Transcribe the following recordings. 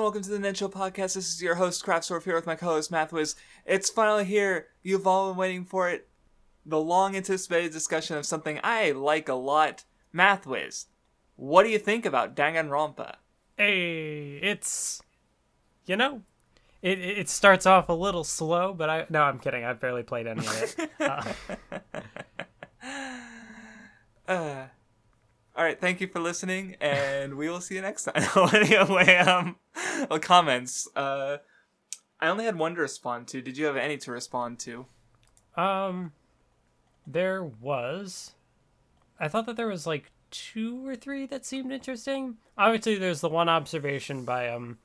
and welcome to the Show podcast. This is your host, Craftsdorf, here with my co-host, Mathwiz. It's finally here. You've all been waiting for it. The long-anticipated discussion of something I like a lot. Mathwiz, what do you think about Danganronpa? Hey, it's you know, it it starts off a little slow, but I no, I'm kidding. I've barely played any of it. Uh, Uh, all right, thank you for listening, and we will see you next time. anyway, um, well, comments. Uh, I only had one to respond to. Did you have any to respond to? um, there was. I thought that there was like two or three that seemed interesting. Obviously, there's the one observation by um,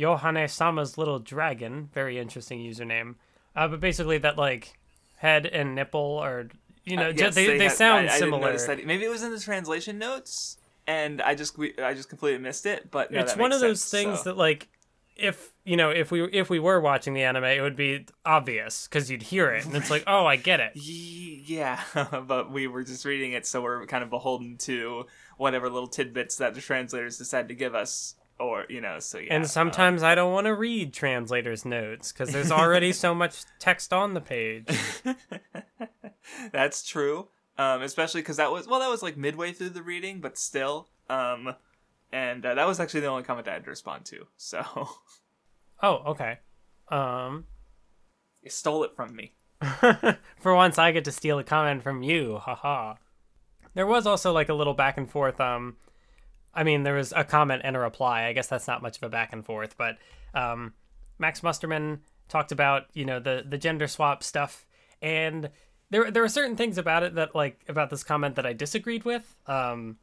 Yohane Sama's little dragon. Very interesting username. Uh, but basically, that like head and nipple are you know Uh, yes, they, they, had- sound I- I similar. Maybe it was in the translation notes, and I just we- I just completely missed it. But no, it's one of those sense, things so. that like if you know if we if we were watching the anime it would be obvious because you'd hear it and it's like oh i get it Yeah, but we were just reading it, so we're kind of beholden to whatever little tidbits that the translators decide to give us, or you know. So yeah, and sometimes i don't want to read translators notes because there's already so much text on the page That's true. Um, especially because that was well, that was like midway through the reading, but still. Um, and uh, that was actually the only comment I had to respond to. So oh okay um you stole it from me. for once i get to steal a comment from you haha there was also like a little back and forth um i mean there was a comment and a reply i guess that's not much of a back and forth but um max musterman talked about you know the the gender swap stuff and there there were certain things about it that like about this comment that i disagreed with um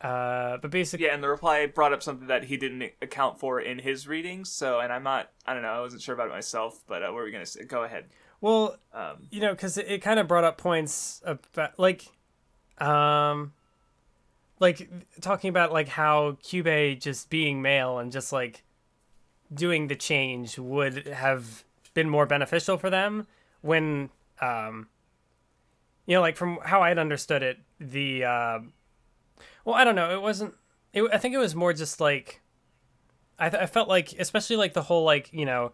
uh but basically Yeah, and the reply brought up something that he didn't account for in his readings. So, and I'm not, I don't know, I wasn't sure about it myself. But uh, what were we gonna say? Go ahead. well Um, you know because it, it kind of brought up points about like um like talking about like how cube just being male and just like doing the change would have been more beneficial for them when um you know like from how i'd understood it the uh, well i don't know it wasn't it, i think it was more just like I, th- I felt like especially like the whole like you know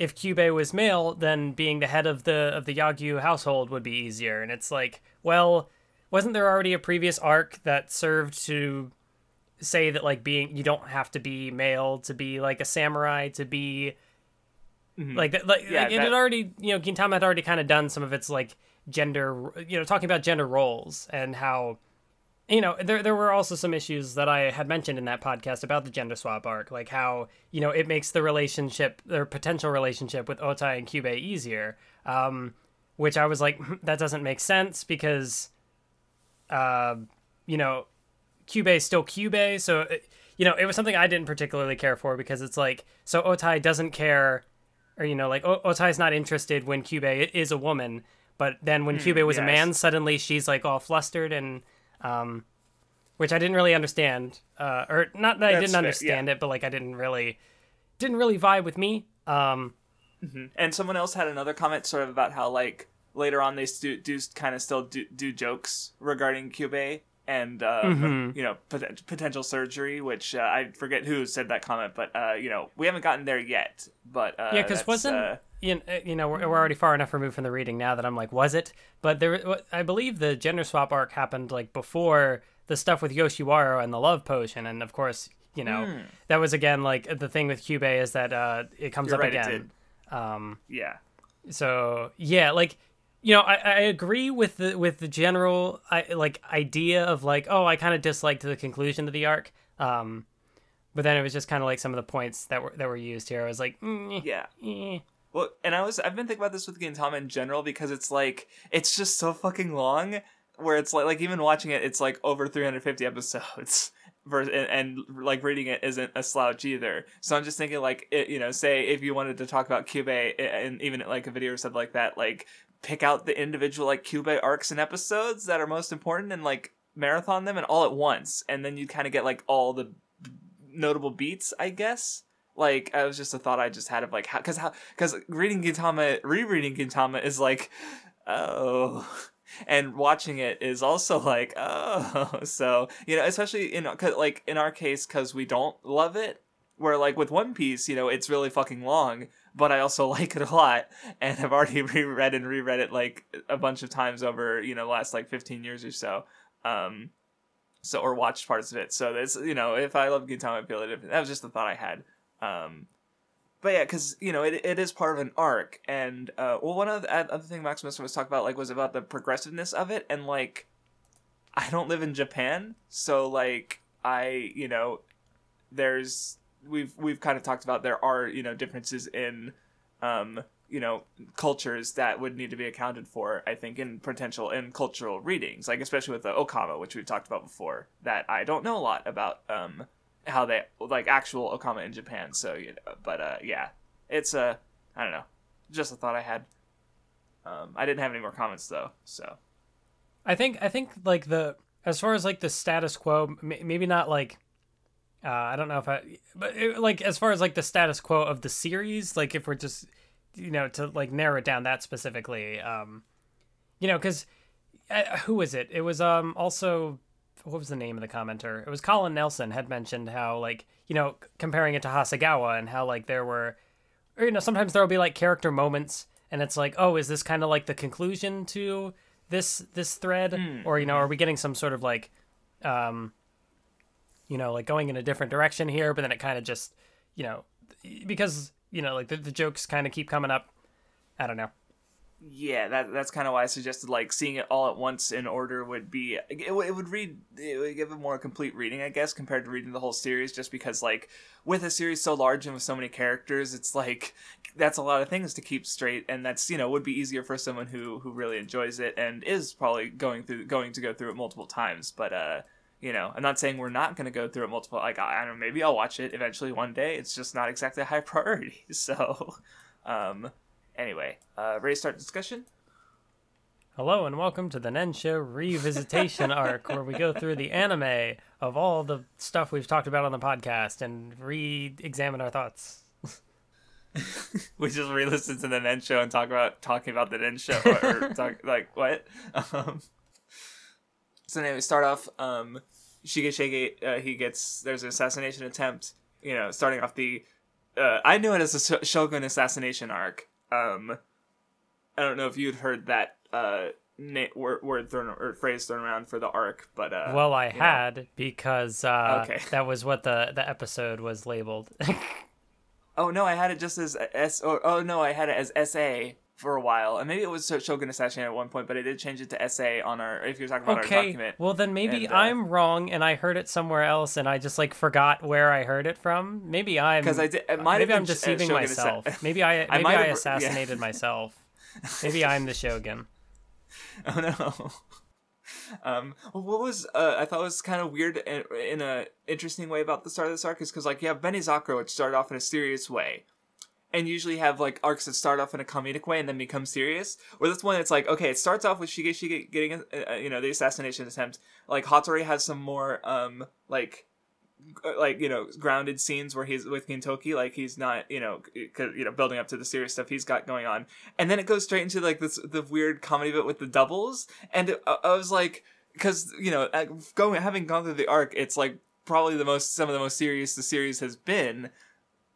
if Kyubey was male, then being the head of the of the Yagyu household would be easier. And it's like, well, wasn't there already a previous arc that served to say that like being you don't have to be male to be like a samurai to be like that like, Yeah, like, it had already you know Gintama had already kind of done some of its like gender you know talking about gender roles and how you know there there were also some issues that I had mentioned in that podcast about the gender swap arc, like how you know it makes the relationship their potential relationship with Otae and Kyubey easier. Um, which I was like, "Hmm, that doesn't make sense because, uh, you know, Kyubey is still Kyubey, so it, you know it was something I didn't particularly care for because it's like so Otae doesn't care, or you know like o- Otae's not interested when Kyubey is a woman, but then when Kyubey was a man, suddenly she's like all flustered and um, which I didn't really understand, uh, or not that I didn't fair, understand it, but like I didn't really, didn't really vibe with me. Um, and someone else had another comment sort of about how like later on they stu- do kind of still do, do jokes regarding Cube and um, you know pot- potential surgery, which uh, I forget who said that comment, but uh, you know we haven't gotten there yet. But uh, yeah, because wasn't uh, you know, you know we're, we're already far enough removed from the reading now that I'm like, was it? But there, I believe the gender swap arc happened like before the stuff with Yoshiwara and the love potion, and of course, you know, that was again like the thing with Kyubey is that uh, it comes You're up right, again. Um, yeah. so yeah like you know I, I agree with the with the general I, like idea of like oh i kind of disliked the conclusion of the arc um but then it was just kind of like some of the points that were that were used here i was like mm, Yeah. eh. Well, and I was I've been thinking about this with Gintama in general because it's like it's just so fucking long. Where it's like like even watching it, it's like over 350 episodes. Vers- and, and like reading it isn't a slouch either. So I'm just thinking like it, you know, say if you wanted to talk about Cube and even like a video or something like that, like pick out the individual like Cube arcs and episodes that are most important and like marathon them and all at once, and then you kind of get like all the notable beats, I guess. Like, I was just a thought I just had of like how, because how, because reading Gintama, rereading Gintama is like, oh, and watching it is also like, oh, so you know, especially in 'cause, like in our case, because we don't love it. Where like with One Piece, you know, it's really fucking long, but I also like it a lot, and I've already reread and reread it like a bunch of times over you know last like fifteen years or so. Um, so or watched parts of it. So that's you know if I love Gintama, I feel it. That was just the thought I had. Um, but yeah, because you know it, it is part of an arc, and uh, well, one of the other thing Maximus was talking about like was about the progressiveness of it, and like I don't live in Japan, so like I you know there's we've we've kind of talked about there are you know differences in um you know cultures that would need to be accounted for i think in potential in cultural readings like especially with the okama which we've talked about before that i don't know a lot about um how they like actual okama in japan so you know but uh yeah. It's a uh, i don't know. Just a thought i had. Um i didn't have any more comments though so. I think i think like the as far as like the status quo maybe not like uh, I don't know if I, but it, like as far as like the status quo of the series, like if we're just, you know, to like narrow it down that specifically, um, you know, because uh, who was it? It was um also what was the name of the commenter? It was Colin Nelson had mentioned how like you know comparing it to Hasegawa and how like there were, or, you know, sometimes there will be like character moments and it's like oh is this kind of like the conclusion to this this thread mm. or you know are we getting some sort of like um you know, like going in a different direction here, but then it kind of just, you know, because, you know, like the, the jokes kind of keep coming up. I don't know. Yeah, that that's kind of why I suggested like seeing it all at once in order would be it, it would read it would give a more complete reading, I guess, compared to reading the whole series. Just because like with a series so large and with so many characters, it's like that's a lot of things to keep straight, and that's you know would be easier for someone who who really enjoys it and is probably going through going to go through it multiple times. But uh, you know, I'm not saying we're not going to go through it multiple. Like I, I, don't know, maybe I'll watch it eventually one day. It's just not exactly a high priority. So, um, anyway, uh, ready to start discussion? Hello and welcome to the Nensho Revisitation arc, where we go through the anime of all the stuff we've talked about on the podcast and re-examine our thoughts. we just re-listen to the Nensho and talk about talking about the Nensho, or, or talk like what? Um, so anyway, start off. Um, Shige uh, he gets there's an assassination attempt. You know, starting off the. Uh, I knew it as a Shogun assassination arc. Um, I don't know if you'd heard that uh, na- word, word thrown or phrase thrown around for the arc, but uh, well, I had know. because uh, okay. that was what the the episode was labeled. oh no, I had it just as S. Or, oh no, I had it as S A for a while, and maybe it was Shogun Assassination at one point, but I did change it to SA on our. If you're talking about okay. our document. Well, then maybe and, uh, I'm wrong, and I heard it somewhere else, and I just like forgot where I heard it from. Maybe I'm because I did. It might maybe I'm deceiving Shogun myself. Assa- maybe I maybe I, I assassinated yeah. myself. Maybe I'm the Shogun. Oh no. Um, what was uh, I thought was kind of weird in, in a interesting way about the start of this arc is because like you have Benny Benizakura, which started off in a serious way, and usually have like arcs that start off in a comedic way and then become serious. Or this one, it's like okay, it starts off with Shige Shige getting uh, uh, you know the assassination attempt. Like Hattori has some more um like uh, like you know grounded scenes where he's with Gintoki, like he's not you know you know building up to the serious stuff he's got going on, and then it goes straight into like this the weird comedy bit with the doubles, and it, I was like because you know going having gone through the arc, it's like probably the most some of the most serious the series has been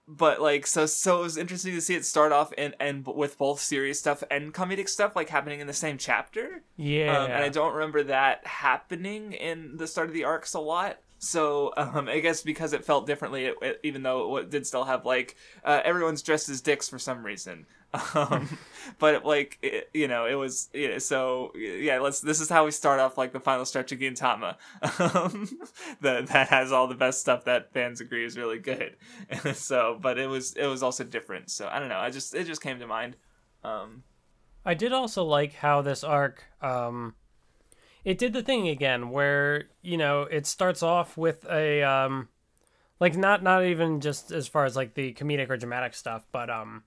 but like so so it was interesting to see it start off and and with both serious stuff and comedic stuff like happening in the same chapter. Yeah um, and i don't remember that happening in the start of the arcs a lot so um, I guess because it felt differently, it, it, even though it did still have like uh, everyone's dressed as dicks for some reason. Um, but like it, you know, it was so yeah. Let's. This is how we start off like the final stretch of Gintama. Um, that that has all the best stuff that fans agree is really good. so, but it was it was also different. So I don't know. I just it just came to mind. Um, I did also like how this arc um, it did the thing again where you know it starts off with a um like not not even just as far as like the comedic or dramatic stuff but um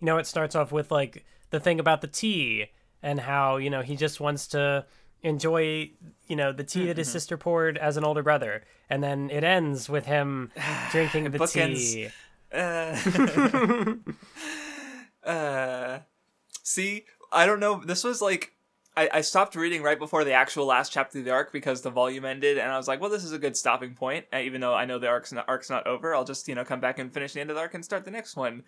you know it starts off with like the thing about the tea and how you know he just wants to enjoy you know the tea that his mm-hmm. sister poured as an older brother. And then it ends with him drinking the tea. Uh, uh, see i don't know. This was like I, I stopped reading right before the actual last chapter of the arc because the volume ended, and I was like, well, this is a good stopping point. And even though I know the arc's not, arc's not over, I'll just you know come back and finish the end of the arc and start the next one.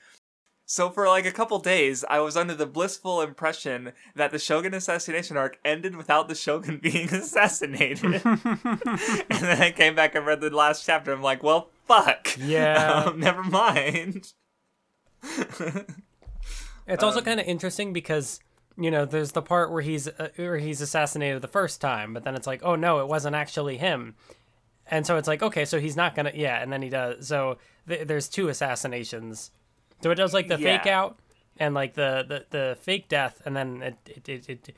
So for like a couple days, I was under the blissful impression that the Shogun assassination arc ended without the Shogun being assassinated. and then I came back and read the last chapter. I'm like, well, fuck. Yeah. Um, never mind. It's also kind of interesting because you know there's the part where he's uh, where he's assassinated the first time, but then it's like, oh no, it wasn't actually him, and so it's like, okay, so he's not gonna, yeah, and then he does. So th- there's two assassinations. So it does like the fake out and like the, the the fake death, and then it it, it, it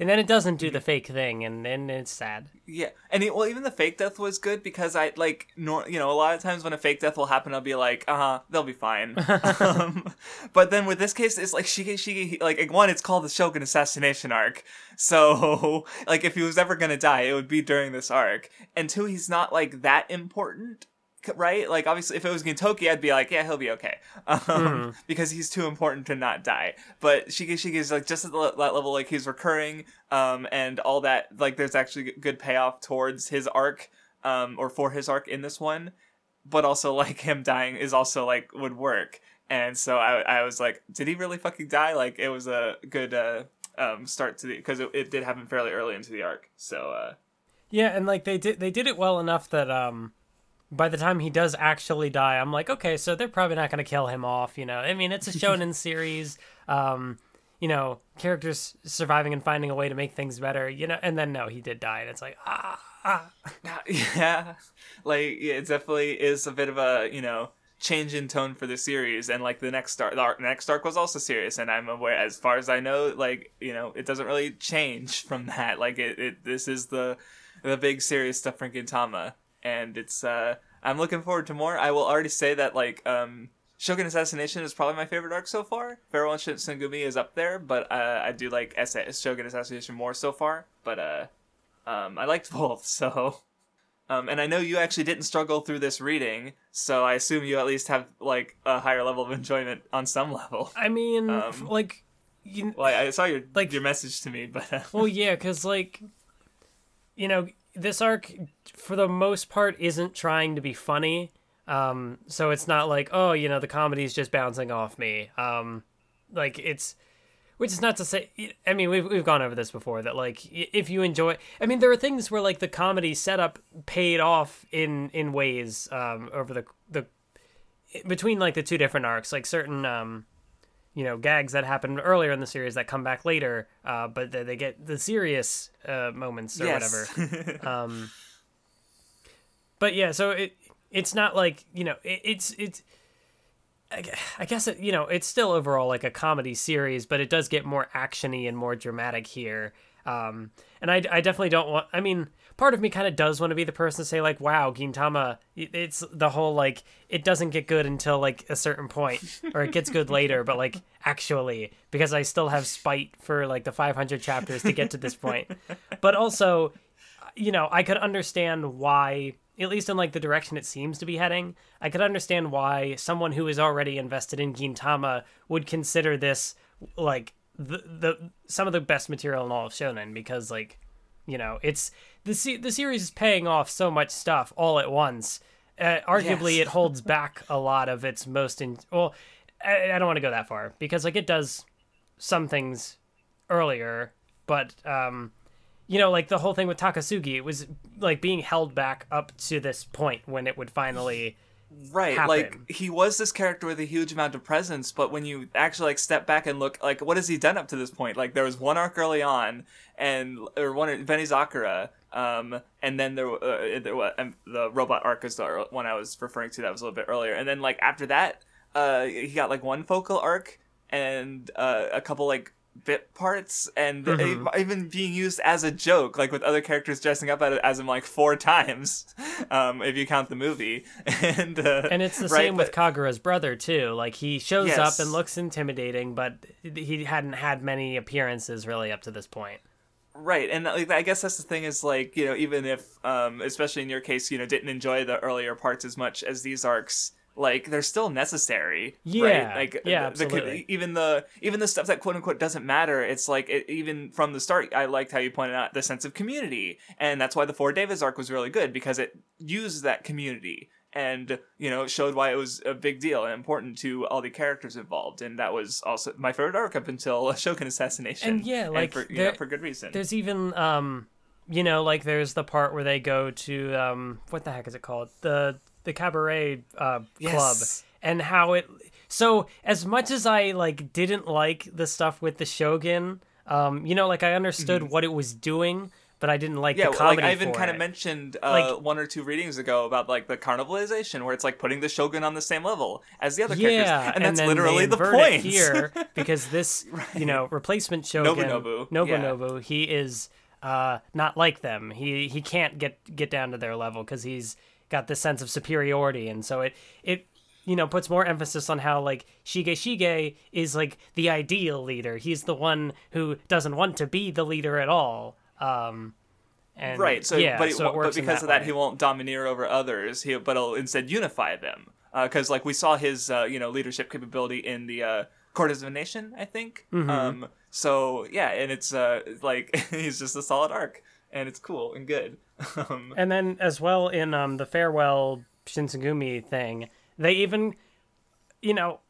and then it doesn't do the fake thing, and then it's sad. Yeah, and it, well, even the fake death was good because I like, nor, you know, a lot of times when a fake death will happen, I'll be like, uh huh, they'll be fine. um, but then with this case, it's like Shige she like one, it's called the Shogun assassination arc, so like if he was ever gonna die, it would be during this arc. And two, he's not like that important. Right, like obviously, if it was Gintoki, I'd be like, yeah, he'll be okay, um, because he's too important to not die. But Shige Shige is like just at that level, like he's recurring, um, and all that. Like, there's actually good payoff towards his arc, um, or for his arc in this one. But also, like him dying is also like would work. And so I, I was like, did he really fucking die? Like, it was a good uh, um, start to the because it, it did happen fairly early into the arc. So uh, Yeah, and like they did they did it well enough that um by the time he does actually die, I'm like, okay, so they're probably not going to kill him off, you know. I mean, it's a shonen series, um, you know, characters surviving and finding a way to make things better, you know. And then no, he did die, and it's like, ah, ah. yeah, like yeah, it definitely is a bit of a you know change in tone for the series and like the next arc the next arc was also serious and i'm aware as far as i know like you know it doesn't really change from that like it, it this is the the big serious stuff from gintama and it's uh i'm looking forward to more i will already say that like um Shogun Assassination is probably my favorite arc so far. Farewell Shinsengumi is up there, but uh, I do like Shogun Assassination more so far. But uh, um, I liked both, so um, and I know you actually didn't struggle through this reading, so I assume you at least have like a higher level of enjoyment on some level. I mean, Um, like, you, Well, I, I saw your Like- your message to me, but uh, well, yeah, because like, you know, this arc for the most part isn't trying to be funny. Um, so it's not like, oh, you know, the comedy's just bouncing off me. Um, like it's, which is not to say. I mean, we've we've gone over this before. That like, if you enjoy, I mean, there are things where like the comedy setup paid off in in ways um over the the between like the two different arcs, like certain um you know gags that happened earlier in the series that come back later uh but they, they get the serious uh moments or whatever um but yeah so it it's not like you know it, it's it's I I guess it, you know it's still overall like a comedy series, but it does get more actiony and more dramatic here. Um, and I, I definitely don't want. I mean, part of me kind of does want to be the person to say like, "Wow, Gintama." It's the whole like it doesn't get good until like a certain point, or it gets good later. But like actually, because I still have spite for like the 500 chapters to get to this point. But also, uh, you know, I could understand why, at least in like the direction it seems to be heading, I could understand why someone who is already invested in Gintama would consider this like the the some of the best material in all of shonen because like, you know, it's the se- the series is paying off so much stuff all at once. Uh, arguably, Yes. it holds back a lot of its most in. Well, I, I don't want to go that far because like it does some things earlier, but um, you know, like the whole thing with Takasugi, it was like being held back up to this point when it would finally. right, happen. like he was this character with a huge amount of presence, but when you actually like step back and look, like what has he done up to this point? Like there was one arc early on, and or one Benizakura. Um, and then there, uh, there wa- um, the robot arc is the one I was referring to. That was a little bit earlier, and then like after that, uh, he got like one focal arc and uh, a couple like bit parts and Mhm. even being used as a joke like with other characters dressing up as him like four times um if you count the movie and uh, And it's the right, same with Kagura's brother too. Like he shows Yes. up and looks intimidating, but he hadn't had many appearances really up to this point. Right and like i guess that's the thing is like you know even if um especially in your case you know didn't enjoy the earlier parts as much as these arcs like they're still necessary. Yeah, right? like yeah, the- the- absolutely. even the even the stuff that quote unquote doesn't matter. It's like it, even from the start, I liked how you pointed out the sense of community, and that's why the four Devas arc was really good because it used that community and you know showed why it was a big deal and important to all the characters involved and that was also my favorite arc up until Shogun assassination And yeah, like, for, you there- know, for good reason There's even um you know, like there's the part where they go to um what the heck is it called? The the cabaret uh club Yes. and how it so as much as I like didn't like the stuff with the Shogun, um, you know, like I understood what it was doing, but I didn't like yeah the comedy like i even for kind of mentioned uh, Like- one or two readings ago about like the carnivalization where it's like putting the shogun on the same level as the other yeah, characters and that's then literally the point here because this, you know, replacement Shogun Nobunobu, Nobunobu, he is uh, not like them. He he can't get get down to their level because he's got this sense of superiority, and so it it you know puts more emphasis on how like Shige Shige is like the ideal leader. He's the one who doesn't want to be the leader at all. Um, and right so yeah, but, so it but because of that way. he won't domineer over others he but he'll instead unify them because like we saw his uh, you know leadership capability in the uh a nation i think Mm-hmm. um so yeah and it's uh like he's just a solid arc and it's cool and good um And then as well in um the farewell Shinsengumi thing, they even you know,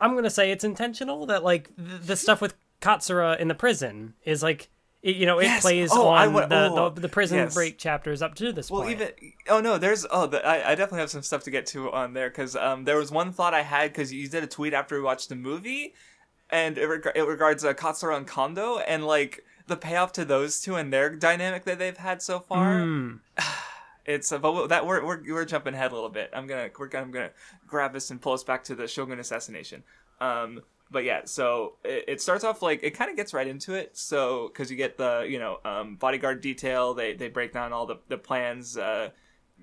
I'm going to say it's intentional that like the, the stuff with Katsura in the prison is like it, you know, it Yes! plays Oh, on the, oh, the the prison yes. break chapters up to this Well, point. even oh no, there's oh the, I I definitely have some stuff to get to on there because um there was one thought I had because you did a tweet after we watched the movie, and it, reg- it regards uh, Katsura and Kondo and like the payoff to those two and their dynamic that they've had so far. Hmm. It's uh, but that we're, we're we're jumping ahead a little bit. I'm gonna we're gonna I'm gonna grab us and pull us back to the Shogun assassination. Um, but yeah, so it, it starts off like it kind of gets right into it. So because you get the you know um, bodyguard detail, they they break down all the the plans. Uh,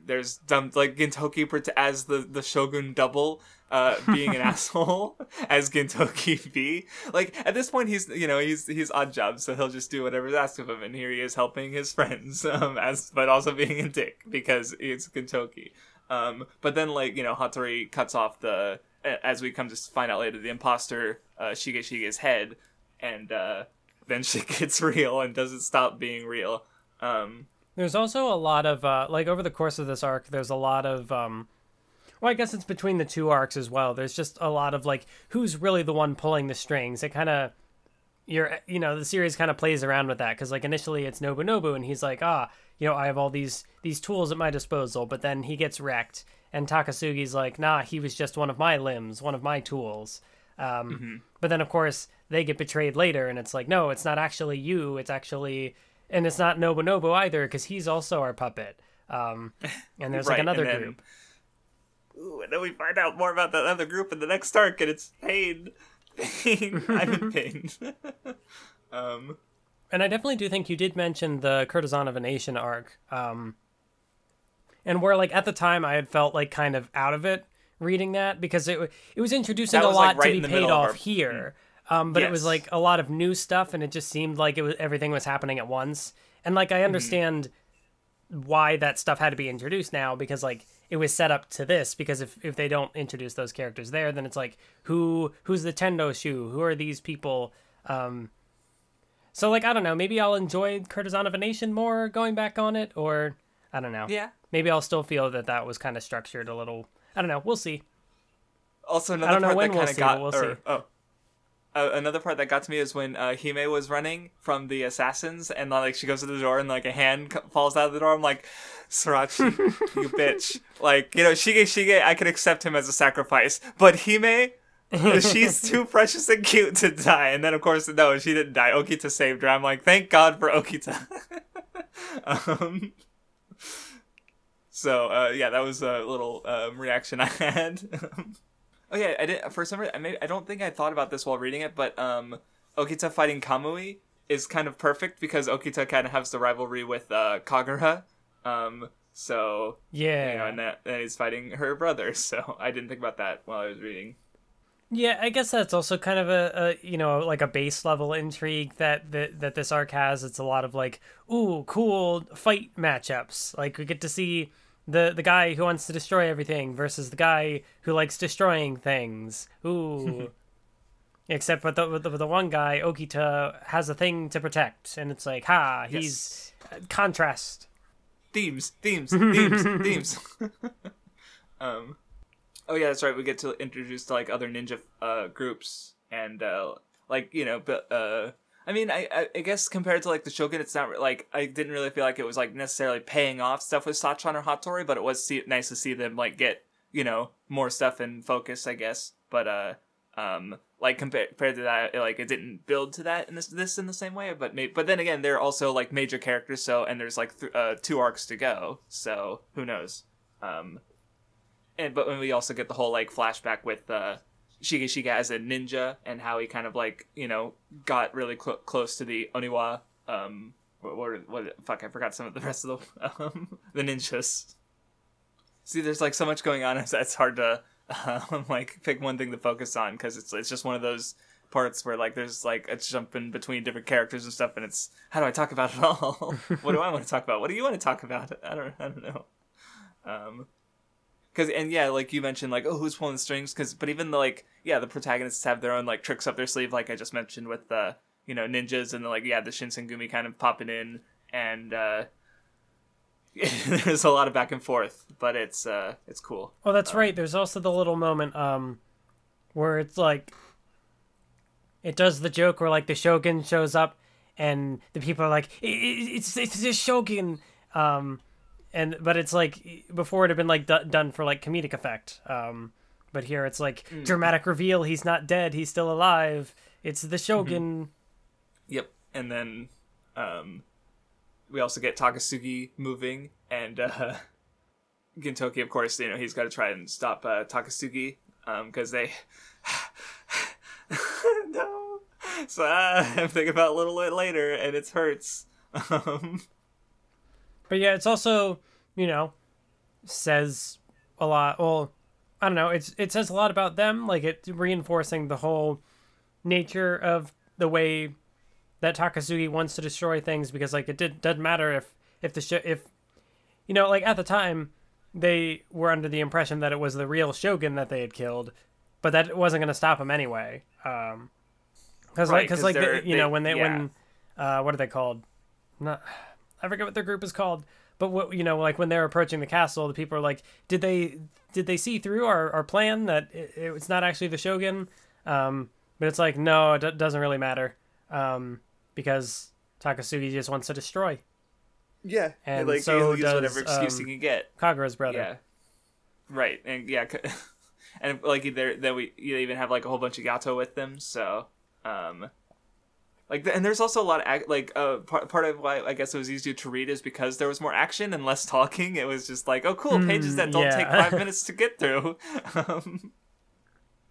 there's dumb like Gintoki as the the Shogun double, uh, being an asshole as Gintoki be. Like at this point, he's you know he's he's odd job, so he'll just do whatever's asked of him, and here he is helping his friends, um, as but also being a dick because it's Gintoki. Um, but then like you know Hattori cuts off the as we come to find out later the imposter uh, Shige Shige's head, and uh, then shit gets real and doesn't stop being real. Um, There's also a lot of uh, like over the course of this arc, there's a lot of um, well, I guess it's between the two arcs as well. There's just a lot of like who's really the one pulling the strings. It kind of you're you know the series kind of plays around with that because like initially it's Nobunobu and he's like ah you know I have all these these tools at my disposal, but then he gets wrecked and Takasugi's like nah he was just one of my limbs, one of my tools. Um, But then of course they get betrayed later and it's like no it's not actually you it's actually and it's not Nobunobu either because he's also our puppet. Um, and there's like another then- group. Ooh, and then we find out more about that other group in the next arc, and it's pain. Pain. I'm in pain. um, And I definitely do think you did mention the Courtesan of a Nation arc. Um, and where like at the time I had felt like kind of out of it reading that because it it was introducing That a was, like, lot right to be paid off our- here. Um, but it was like a lot of new stuff, and it just seemed like it was everything was happening at once. And like I Mm-hmm. understand why that stuff had to be introduced now because like it was set up to this because if, if they don't introduce those characters there then it's like who who's the tendo shoe who are these people um so like i don't know maybe i'll enjoy courtesan of a nation more going back on it or i don't know yeah. maybe i'll still feel that that was kind of structured a little i don't know we'll see Also, another don't know part when that we'll kind of see, got we'll or, see. oh. Uh, another part that got to me is when uh, Hime was running from the assassins, and like she goes to the door, and like a hand co- falls out of the door. I'm like, Sorachi, you bitch! Like you know, Shige Shige, I could accept him as a sacrifice, but Hime, she's too precious and cute to die. And then of course, no, she didn't die. Okita saved her. I'm like, thank God for Okita. um, so uh, yeah, that was a little um, reaction I had. oh yeah, I did for some reason. I, may, I don't think I thought about this while reading it, but um, Okita fighting Kamui is kind of perfect because Okita kind of has the rivalry with uh, Kagura. Um, so yeah you know, and that and he's fighting her brother. So I didn't think about that while I was reading. Yeah, I guess that's also kind of a, a you know like a base level intrigue that, that that this arc has. It's a lot of like ooh cool fight matchups. Like we get to see the the guy who wants to destroy everything versus the guy who likes destroying things. Ooh. Except with the, with the, the one guy, Okita has a thing to protect, and it's like, ha, he's Yes. contrast. themes, themes, themes, themes. um, oh yeah, that's right. We get to introduce to like other ninja uh, groups and uh, like you know, but uh, I mean, I, I guess compared to like the Shogun, it's not like I didn't really feel like it was like necessarily paying off stuff with Sachan or Hattori, but it was see- nice to see them like get you know more stuff in focus, I guess. But uh, um, like compared compared to that, it, like it didn't build to that in this this in the same way. But but then again, they're also like major characters, so and there's like th- uh, two arcs to go, so who knows? Um, and but when we also get the whole like flashback with uh Shige Shige as a ninja and how he kind of like you know got really cl- close to the Oniwa um what what, what fuck I forgot some of the rest of the um, the ninjas. See, there's like so much going on. It's, it's hard to um, like pick one thing to focus on because it's it's just one of those parts where like there's like a jump in between different characters and stuff, and it's how do I talk about it all? what do I want to talk about? What do you want to talk about? I don't I don't know. Um, Cause and yeah, like you mentioned, like oh, who's pulling the strings? Cause but even the like yeah, the protagonists have their own like tricks up their sleeve, like I just mentioned with the you know ninjas and the, like yeah, the Shinsengumi kind of popping in, and uh, there's a lot of back and forth, but it's uh, it's cool. Oh, that's right. There's also the little moment um where it's like it does the joke where like the shogun shows up and the people are like "I- I- it's it's the shogun um and but it's like before it had been like d- done for like comedic effect um but here it's like dramatic reveal he's not dead he's still alive it's the shogun Yep, and then um, we also get Takasugi moving, and uh, Gintoki, of course, you know he's got to try and stop uh, Takasugi because they. no. So uh, I'm thinking about a little bit later, and it hurts. Um, But yeah, it's also, you know, says a lot. Well, I don't know. It's it says a lot about them. Like it reinforcing the whole nature of the way that Takasugi wants to destroy things because like it did doesn't matter if if the sh- if you know like at the time they were under the impression that it was the real shogun that they had killed, but that wasn't going to stop them anyway. Um, because Right, like because like they're- they, you know when they yeah. when uh what are they called? Not I forget what their group is called. But what you know, like when they're approaching the castle, the people are like, "Did they did they see through our, our plan that it, it's not actually the shogun?" Um, but it's like, no, it d- doesn't really matter, um, because Takasugi just wants to destroy yeah, And like so he'll use does, whatever excuse um, he can get. Kagura's brother. Yeah, right, and yeah, and like there, then we you even have like a whole bunch of Yato with them. So, um, like, and there's also a lot of ac- like uh part part of why I guess it was easier to read is because there was more action and less talking. It was just like, oh, cool, pages that don't take five minutes to get through. Um,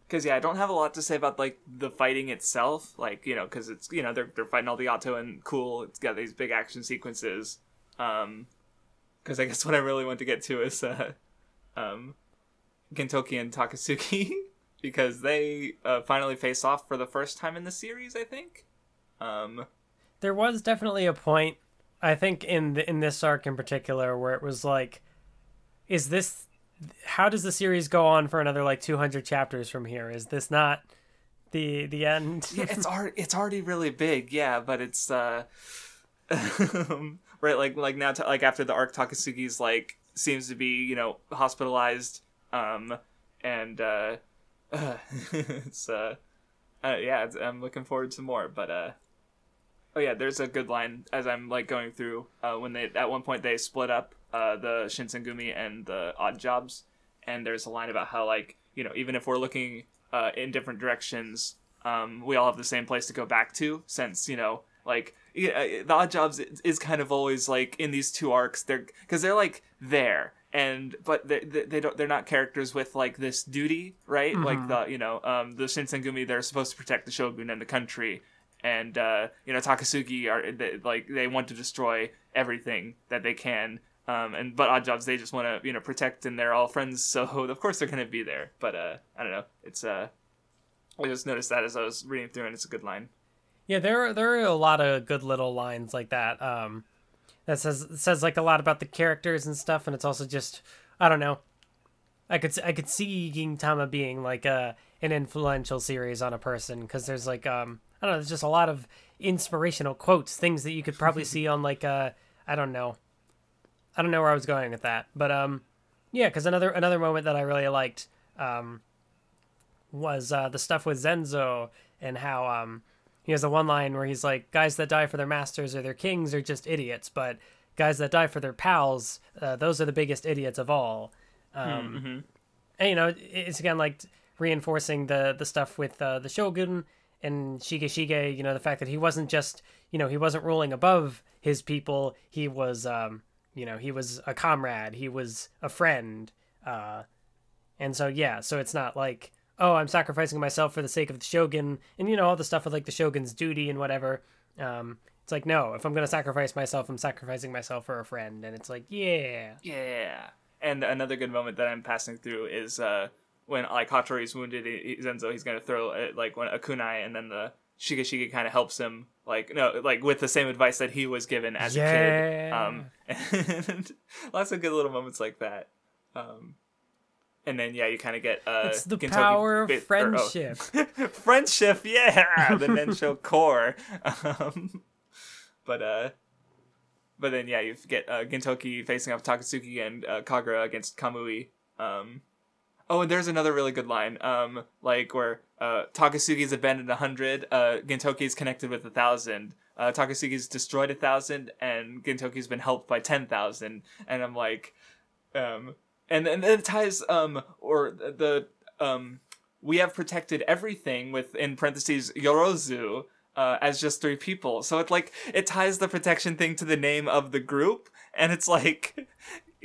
because yeah, I don't have a lot to say about like the fighting itself. Like you know, because it's you know they're they're fighting all the Yato and cool. It's got these big action sequences. Um, because I guess what I really want to get to is uh, um, and Takasugi because they uh, finally face off for the first time in the series. I think. Um, There was definitely a point, I think, in the, in this arc in particular, where it was like, is this? How does the series go on for another like 200 chapters from here? Is this not the the end? yeah, it's already it's already really big. Yeah, but it's uh, right like like now t- like after the arc Takasugi's like seems to be you know hospitalized um and uh, it's uh, uh yeah it's, I'm looking forward to more but uh oh yeah there's a good line as I'm like going through uh when they at one point they split up uh the Shinsengumi and the odd jobs and there's a line about how like you know even if we're looking uh in different directions um we all have the same place to go back to since you know like yeah, the odd jobs is- kind of always like in these two arcs they're because they're like there and but they, they, they don't they're not characters with like this duty right? Like the you know um the shinsengumi they're supposed to protect the shogun and the country and uh you know takasugi are they, like they want to destroy everything that they can um and but odd jobs they just want to you know protect and they're all friends so of course they're gonna be there but uh i don't know it's uh i just noticed that as i was reading through and it's a good line Yeah, there are, there are a lot of good little lines like that. Um, that says says like a lot about the characters and stuff, and it's also just I don't know. I could I could see Gintama being like a an influential series on a person because there's like um I don't know there's just a lot of inspirational quotes things that you could probably see on like uh I don't know I don't know where I was going with that but um yeah because another another moment that I really liked um was uh the stuff with Zenzo and how um he has a one line where he's like guys that die for their masters or their kings are just idiots but guys that die for their pals uh, those are the biggest idiots of all um Mm-hmm. and you know it's again like reinforcing the the stuff with uh, the shogun and shige shige you know the fact that he wasn't just you know he wasn't ruling above his people. He was um you know he was a comrade. He was a friend. Uh and so yeah so it's not like oh i'm sacrificing myself for the sake of the shogun and you know all the stuff with like the shogun's duty and whatever. Um it's like no if i'm gonna sacrifice myself i'm sacrificing myself for a friend. And it's like yeah. Yeah. And another good moment that I'm passing through is uh, when like Hattori's wounded he- Zenzo, he's gonna throw uh, like when a kunai, and then the Shige Shige kind of helps him, like no, like with the same advice that he was given as a kid. Yeah. Um, and lots of good little moments like that. Um, and then yeah, you kind of get uh, it's the Gintoki power of bit- or, oh, friendship friendship, yeah, the Nensho core. Um, but uh, but then yeah, you get uh, Gintoki facing off Takasugi and uh, Kagura against Kamui. Um, oh, and there's another really good line, um, like where uh, Takasugi's abandoned a hundred, uh, Gintoki's connected with a thousand. Uh, Takasugi's destroyed a thousand, and Gintoki's been helped by ten thousand. And I'm like, um, and and then it ties um or the um we have protected everything with in parentheses Yorozu uh, as just three people. So it's like it ties the protection thing to the name of the group, and it's like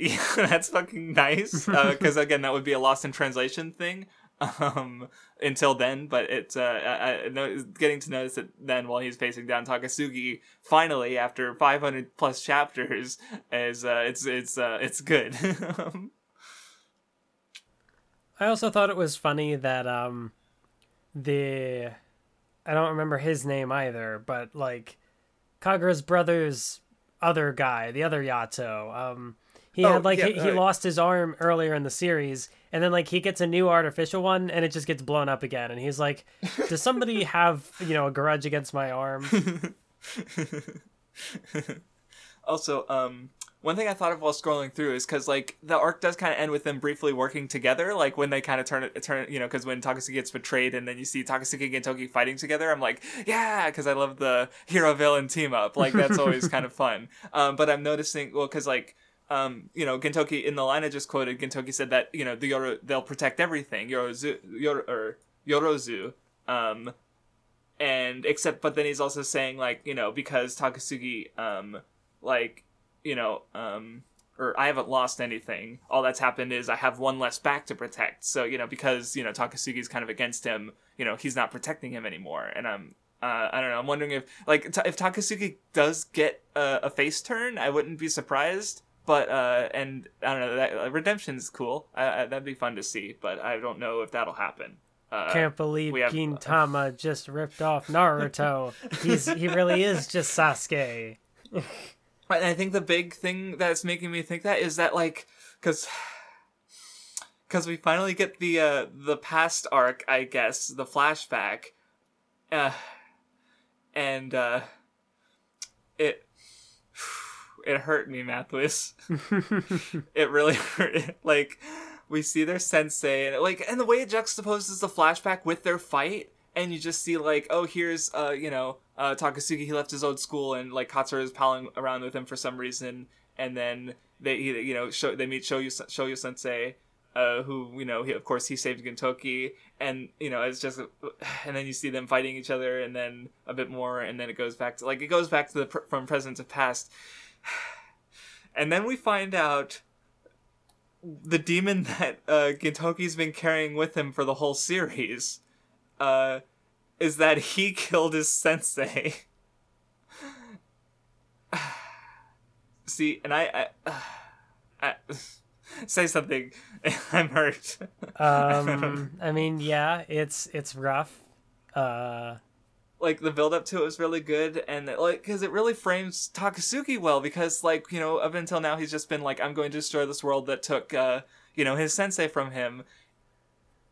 yeah, that's fucking nice because again that would be a lost in translation thing. Um, until then, but it's uh, I, I know getting to notice it then while he's facing down Takasugi. Finally, after 500 plus chapters, is uh, it's it's uh, it's good. I also thought it was funny that um the I don't remember his name either, but like Kagura's brother's other guy, the other Yato, um he Oh, had like yeah, he, he right. lost his arm earlier in the series and then like he gets a new artificial one and it just gets blown up again and he's like does somebody have you know a grudge against my arm also, um, one thing I thought of while scrolling through is because like the arc does kind of end with them briefly working together, like when they kind of turn it, turn, you know, because when Takasugi gets betrayed and then you see Takasugi and Gintoki fighting together, I'm like, yeah, because I love the hero villain team up, like that's always kind of fun. Um, but I'm noticing, well, because like. Um, you know, Gintoki in the line I just quoted, Gintoki said that you know the Yoro they'll protect everything, Yorozu, Yor, or Yorozu, um, and except but then he's also saying like you know because Takasugi um like you know um or I haven't lost anything. All that's happened is I have one less back to protect. So you know because you know Takasugi's kind of against him you know he's not protecting him anymore. And I'm uh, I don't know. I'm wondering if like t- if Takasugi does get a, a face turn I wouldn't be surprised but uh and I don't know that uh, redemption's cool. I, I, that'd be fun to see but I don't know if that'll happen. Uh, can't believe we have- Gintama just ripped off Naruto. He's he really is just Sasuke. And I think the big thing that's making me think that is that like because because we finally get the uh the past arc, I guess, the flashback, uh, and uh, it it hurt me, Mathwiz. it really hurt. Like we see their sensei, and like, and the way it juxtaposes the flashback with their fight, and you just see like, oh, here's uh, you know, uh, Takasugi. He left his old school, and like Katsura is palling around with him for some reason, and then they, he, you know, show they meet Shoyo Shoyo Sensei. Uh, who you know? He, of course, he saved Gintoki, and you know it's just, and then you see them fighting each other, and then a bit more, and then it goes back to like it goes back to the pr- from present to past, and then we find out the demon that uh, Gintoki's been carrying with him for the whole series uh, is that he killed his sensei. See, and I, I, I say something. I'm hurt. Um, I mean, yeah, it's it's rough. Uh, like the build up to it was really good and like because it really frames takasugi well because like you know up until now he's just been like i'm going to destroy this world that took uh you know his sensei from him.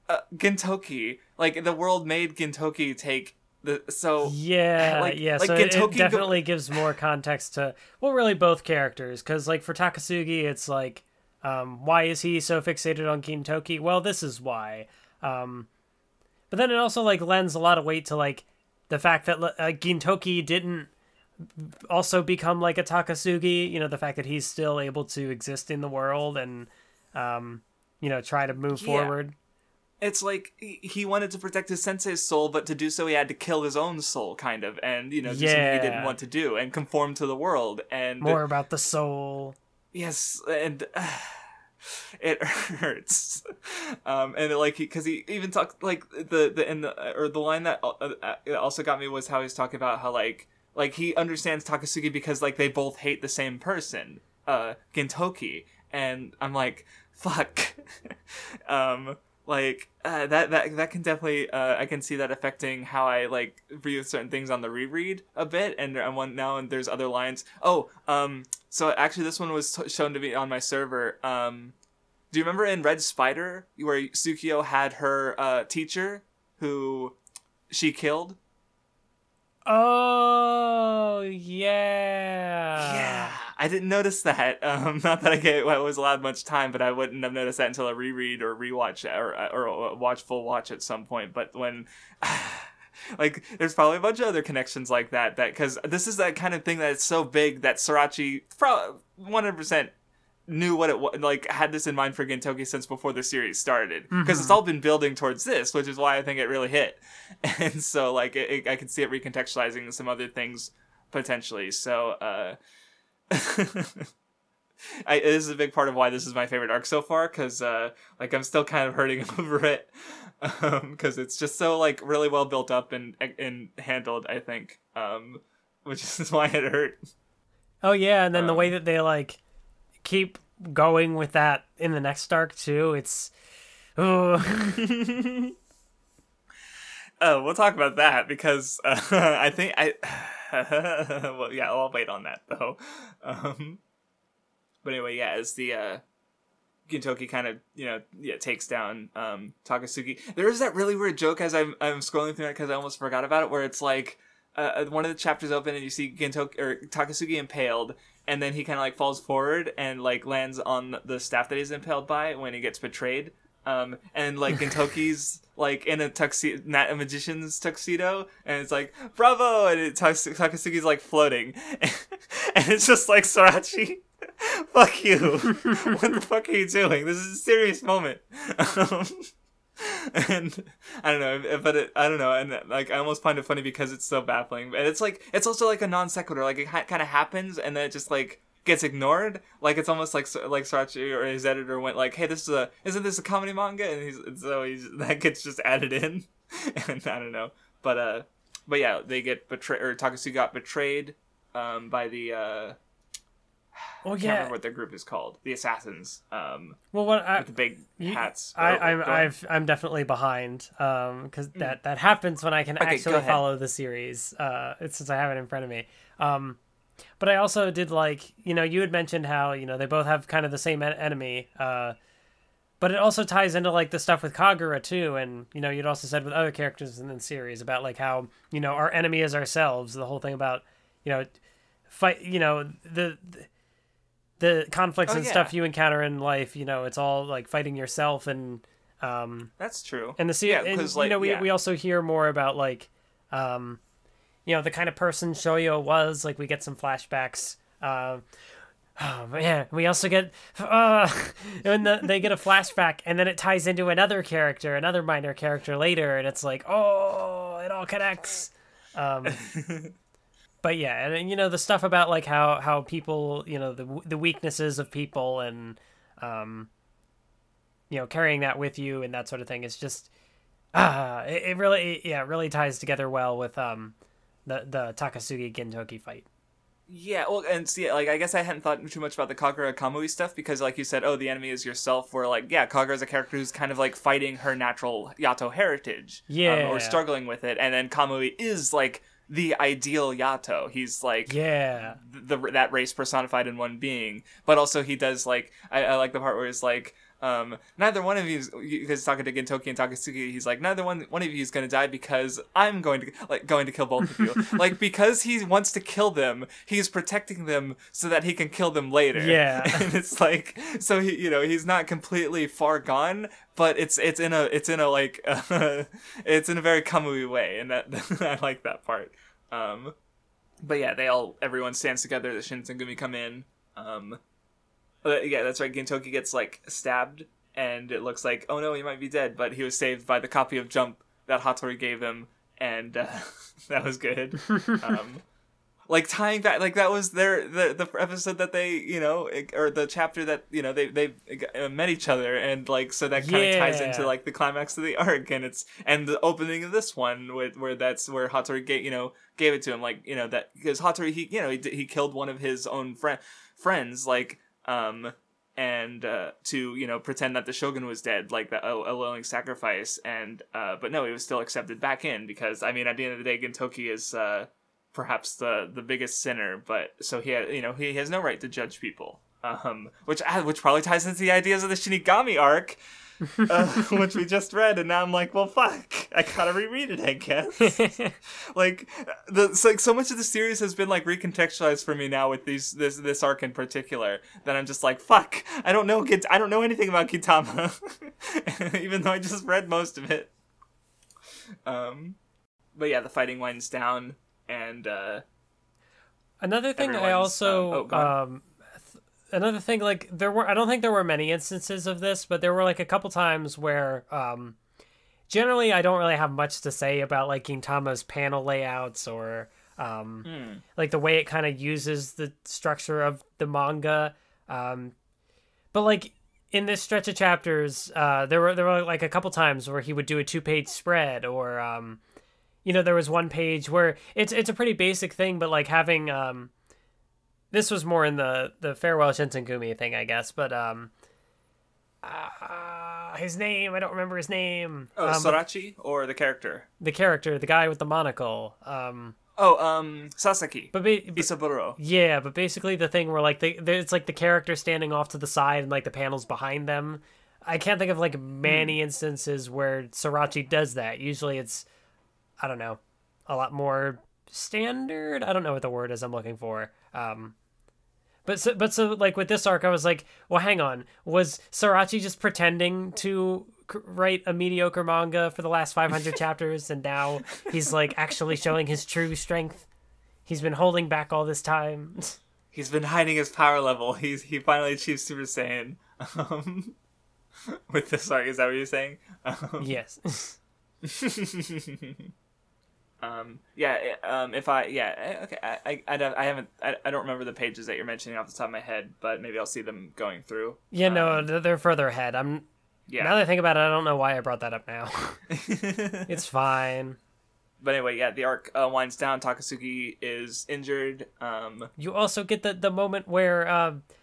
Uh, gintoki. Like the world made gintoki take the so yeah like- yeah like so it, Gintoki it definitely gives more context to well really both characters because like for takasugi it's like um, why is he so fixated on gintoki? Well this is why. Um, but then it also like lends a lot of weight to like the fact that uh, gintoki didn't also become like a takasugi you know the fact that he's still able to exist in the world and um, you know try to move Yeah. forward it's like he wanted to protect his sensei's soul, but to do so he had to kill his own soul, kind of, and you know, do something he didn't want to do and conform to the world. And more about the soul yes, and it hurts. Um, and like because he, even talked like the the in the or the line that uh, uh, also got me was how he's talking about how like like he understands Takasugi because like they both hate the same person, uh, Gintoki, and I'm like fuck. um like uh, that that that can definitely uh, I can see that affecting how I like view certain things on the reread a bit and and one now and there's other lines. Oh, um so actually this one was t- shown to me on my server. Um do you remember in Red Spider where Tsukuyo had her uh teacher who she killed? Oh yeah. yeah, I didn't notice that. Um, not that I gave, I was allowed much time, but I wouldn't have noticed that until a reread or rewatch or or watch full watch at some point. But when, like, there's probably a bunch of other connections like that. That because this is that kind of thing that's so big that hundred percent knew what it was like had this in mind for Gintoki since before the series started because it's all been building towards this which is why I think it really hit and so like it, it, I can see it recontextualizing some other things potentially so uh I, is a big part of why this is my favorite arc so far because uh like I'm still kind of hurting over it um because it's just so like really well built up and and handled I think um which is why it hurt Oh yeah, and then the Um, way that they like keep going with that in the next arc too, it's oh Oh, we'll talk about that because uh, I think I. well, yeah, I'll wait on that though. Um, but anyway, yeah, as the uh, Gintoki kind of you know yeah takes down um, Takasugi, there is that really weird joke as I'm I'm scrolling through it because I almost forgot about it, where it's like uh, one of the chapters open and you see Gintoki or Takasugi impaled, and then he kind of like falls forward and like lands on the staff that he's impaled by when he gets betrayed. Um, and like Gintoki's like in a tuxedo, not a magician's tuxedo, and it's like bravo, and it Takasugi's like floating, and it's just like Sorachi, fuck you, what the fuck are you doing? This is a serious moment. Um, and I don't know, but it, I don't know, and like I almost find it funny because it's so baffling, and it's like it's also like a non sequitur, like it ha- kind of happens and then it just like gets ignored, like it's almost like like Sorachi or his editor went like, hey, this is a isn't this a comedy manga, and he's and so he's that gets just added in, and I don't know, but uh, but yeah, they get betrayed or Takasu got betrayed um by the uh well I can't remember what their group is called, the assassins um Well, what I with the big hats. I, Oh, I'm. I've I'm definitely behind um because that that happens when I can go actually follow the series uh since I have it in front of me. Um but I also did like you know you had mentioned how you know they both have kind of the same en- enemy uh but it also ties into like the stuff with Kagura too and you know you'd also said with other characters in the series about like how you know our enemy is ourselves the whole thing about you know fight you know the, the the conflicts Oh, and yeah. stuff you encounter in life you know it's all like fighting yourself and um That's true. and the se- Yeah, and, 'cause, you know we, yeah. we also hear more about like um you know the kind of person shoyo was like we get some flashbacks um oh man we also get uh and the, they get a flashback and then it ties into another character another minor character later and it's like oh it all connects. Um but yeah and, and you know the stuff about like how how people you know the the weaknesses of people and um you know carrying that with you and that sort of thing is just ah it, it really yeah it really ties together well with um the the Takasugi Gintoki fight Yeah, well, and see, like, I guess I hadn't thought too much about the Kagura Kamui stuff because, like you said, oh, the enemy is yourself. Where, like, yeah, Kagura is a character who's kind of like fighting her natural Yato heritage, um, Yeah. or struggling with it, and then Kamui is like the ideal Yato. He's like Yeah. the, the that race personified in one being, but also he does like I, I like the part where he's like. Um, neither one of you, because talking to Gintoki and Takasugi, he's like, neither one, one of you is gonna die because I'm going to, like, going to kill both of you. like, because he wants to kill them, he's protecting them so that he can kill them later. Yeah. and it's like, so he, you know, he's not completely far gone, but it's, it's in a, it's in a, like, it's in a very Kamui way, and that, I like that part. Um, but yeah, they all, everyone stands together, the Shinsengumi come in, um, uh, yeah, that's right. Gintoki gets like stabbed, and it looks like oh no, he might be dead, but he was saved by the copy of Jump that Hattori gave him, and uh, that was good. um, like tying back, like that was their the the episode that they you know or the chapter that you know they they uh, met each other, and like so that kind of ties into like the climax of the arc, and it's and the opening of this one with where that's where Hattori gave you know gave it to him, like you know that because Hattori he you know he he killed one of his own friend friends like um and uh, to you know pretend that the shogun was dead like that a, a willing sacrifice and uh, but no he was still accepted back in because i mean at the end of the day gintoki is uh, perhaps the the biggest sinner but so he had, you know he has no right to judge people. Um which uh, which probably ties into the ideas of the shinigami arc uh, which we just read and now i'm like well fuck. I gotta reread it i guess. Like the like so much of the series has been like recontextualized for me now with these this this arc in particular that I'm just like fuck. I don't know I don't know anything about Gintama even though I just read most of it. Um but yeah the fighting winds down and uh Another thing I also um, oh, um another thing like there were I don't think there were many instances of this, but there were like a couple times where um generally I don't really have much to say about like Gintama's panel layouts or um hmm. like the way it kind of uses the structure of the manga um but like in this stretch of chapters uh there were there were like a couple times where he would do a two page spread or um you know there was one page where it's it's a pretty basic thing but like having um this was more in the the farewell shinsengumi thing i guess but um uh, his name i don't remember his name. Oh um, Sorachi or the character? The character the guy with the monocle um oh um Sasaki. but, ba- Isaburo. yeah but basically the thing where like they, they- it's like the character standing off to the side and like the panels behind them. I can't think of like many instances where Sorachi does that. Usually it's i don't know a lot more standard? I don't know what the word is i'm looking for. Um but so, but so like with this arc i was like well hang on. Was Srirachi just pretending to c- write a mediocre manga for the last 500 chapters and now he's like actually showing his true strength? He's been holding back all this time. He's been hiding his power level. He's he finally achieved Super Saiyan. Um with this arc is that what you're saying? Um, yes um yeah eh, um if i yeah eh, okay i i, I, haven't I, I don't remember the pages that you're mentioning off the top of my head but maybe i'll see them going through. Yeah no Um, th- they're further ahead. I'm yeah. now that i think about it i don't know why i brought that up now. It's fine. But anyway yeah the arc uh, winds down. Takasugi is injured. Um you also get the the moment where um uh,